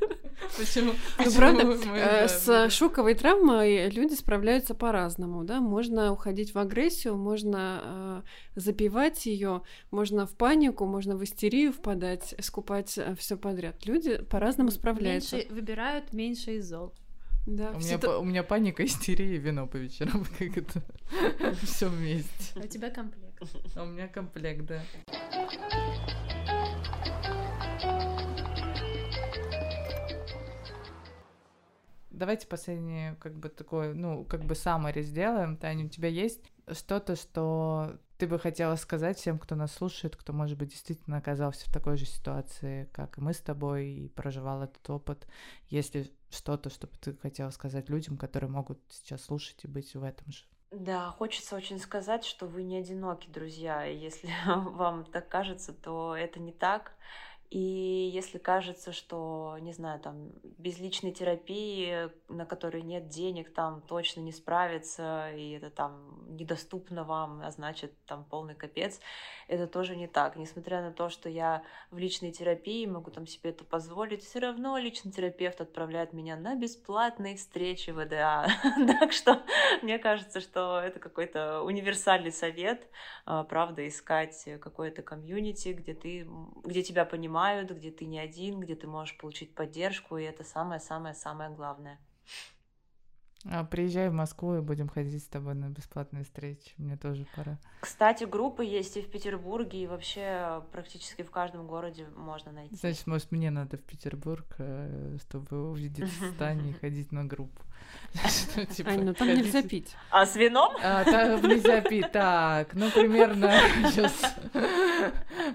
Speaker 2: Почему?
Speaker 4: Ну, правда, э, с шоковой травмой люди справляются по-разному, да. Можно уходить в агрессию, можно э, запивать ее, можно в панику, можно в истерию впадать, скупать э, все подряд. Люди по-разному справляются.
Speaker 1: Меньше, выбирают меньше из зол.
Speaker 4: Да,
Speaker 2: у, меня, то... у меня паника, истерия и вино по вечерам, как это все вместе.
Speaker 1: А у тебя комплект.
Speaker 2: А у меня комплект, да. Давайте последнее, как бы такое, ну, как бы саммари сделаем. Таня, у тебя есть что-то, что ты бы хотела сказать всем, кто нас слушает, кто, может быть, действительно оказался в такой же ситуации, как и мы с тобой, и проживал этот опыт? Если что-то, что бы ты хотела сказать людям, которые могут сейчас слушать и быть в этом же?
Speaker 3: Да, хочется очень сказать, что вы не одиноки, друзья. Если вам так кажется, то это не так. И если кажется, что, не знаю, там, без личной терапии, на которой нет денег, там точно не справиться, и это там недоступно вам, а значит, там полный капец, это тоже не так. Несмотря на то, что я в личной терапии могу там себе это позволить, все равно личный терапевт отправляет меня на бесплатные встречи в ВДА. так что мне кажется, что это какой-то универсальный совет, а, правда, искать какое-то комьюнити, где ты, где тебя понимают, понимают, где ты не один, где ты можешь получить поддержку, и это самое-самое-самое главное.
Speaker 2: А, приезжай в Москву и будем ходить с тобой на бесплатные встречи. Мне тоже пора.
Speaker 3: Кстати, группы есть и в Петербурге, и вообще практически в каждом городе можно найти.
Speaker 2: Значит, может, мне надо в Петербург, э, чтобы увидеть с Таней и ходить на группу.
Speaker 4: Типа, Ань, ну там нельзя пить.
Speaker 3: А с вином?
Speaker 2: А, там нельзя пить. Так, ну, примерно сейчас,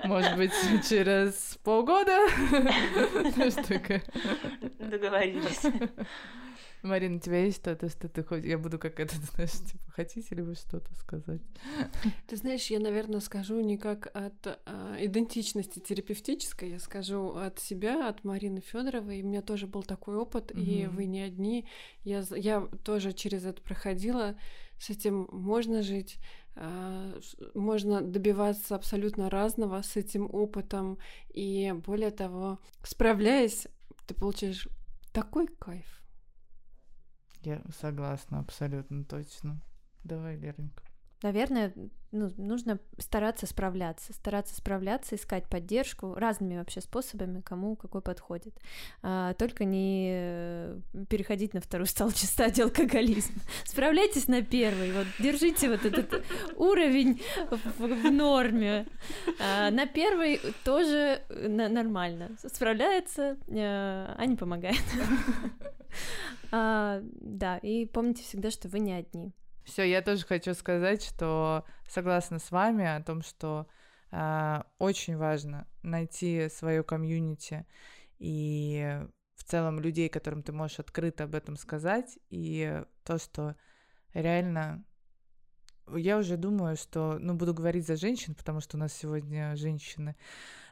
Speaker 2: может быть, через полгода.
Speaker 3: Договорились.
Speaker 2: Марина, у тебя есть что-то, что ты хочешь? Я буду как это, знаешь, типа, хотите ли вы что-то сказать?
Speaker 4: Ты знаешь, я, наверное, скажу не как от а, идентичности терапевтической, я скажу от себя, от Марины Федоровой. У меня тоже был такой опыт, mm-hmm. и вы не одни. Я, я тоже через это проходила. С этим можно жить, а, можно добиваться абсолютно разного с этим опытом. И более того, справляясь, ты получаешь такой кайф.
Speaker 2: Я согласна, абсолютно точно. Давай, Лерненька.
Speaker 1: Наверное, ну, нужно стараться справляться, стараться справляться, искать поддержку разными вообще способами, кому какой подходит. А, только не э, переходить на вторую стадию алкоголизма. Справляйтесь на первый, вот держите вот этот уровень в, норме. А, на первый тоже нормально. Справляется, а, а не помогает. А, да, и помните всегда, что вы не одни.
Speaker 2: Все, я тоже хочу сказать, что согласна с вами о том, что э, очень важно найти свое комьюнити и в целом людей, которым ты можешь открыто об этом сказать, и то, что реально я уже думаю, что, ну, буду говорить за женщин, потому что у нас сегодня женщины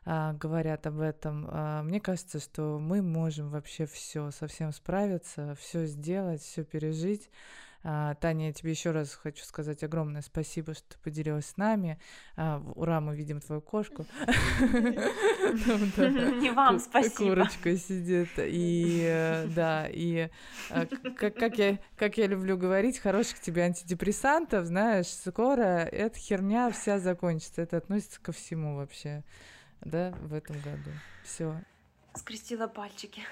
Speaker 2: а, говорят об этом. А, мне кажется, что мы можем вообще все совсем справиться, все сделать, все пережить. А, Таня, я тебе еще раз хочу сказать огромное спасибо, что ты поделилась с нами. А, ура, мы видим твою кошку.
Speaker 3: Не вам спасибо.
Speaker 2: Курочка сидит. И да, и а, как я, как я люблю говорить, хороших тебе антидепрессантов, знаешь, скоро эта херня вся закончится. Это относится ко всему вообще, да, в этом году. Все.
Speaker 3: Скрестила пальчики.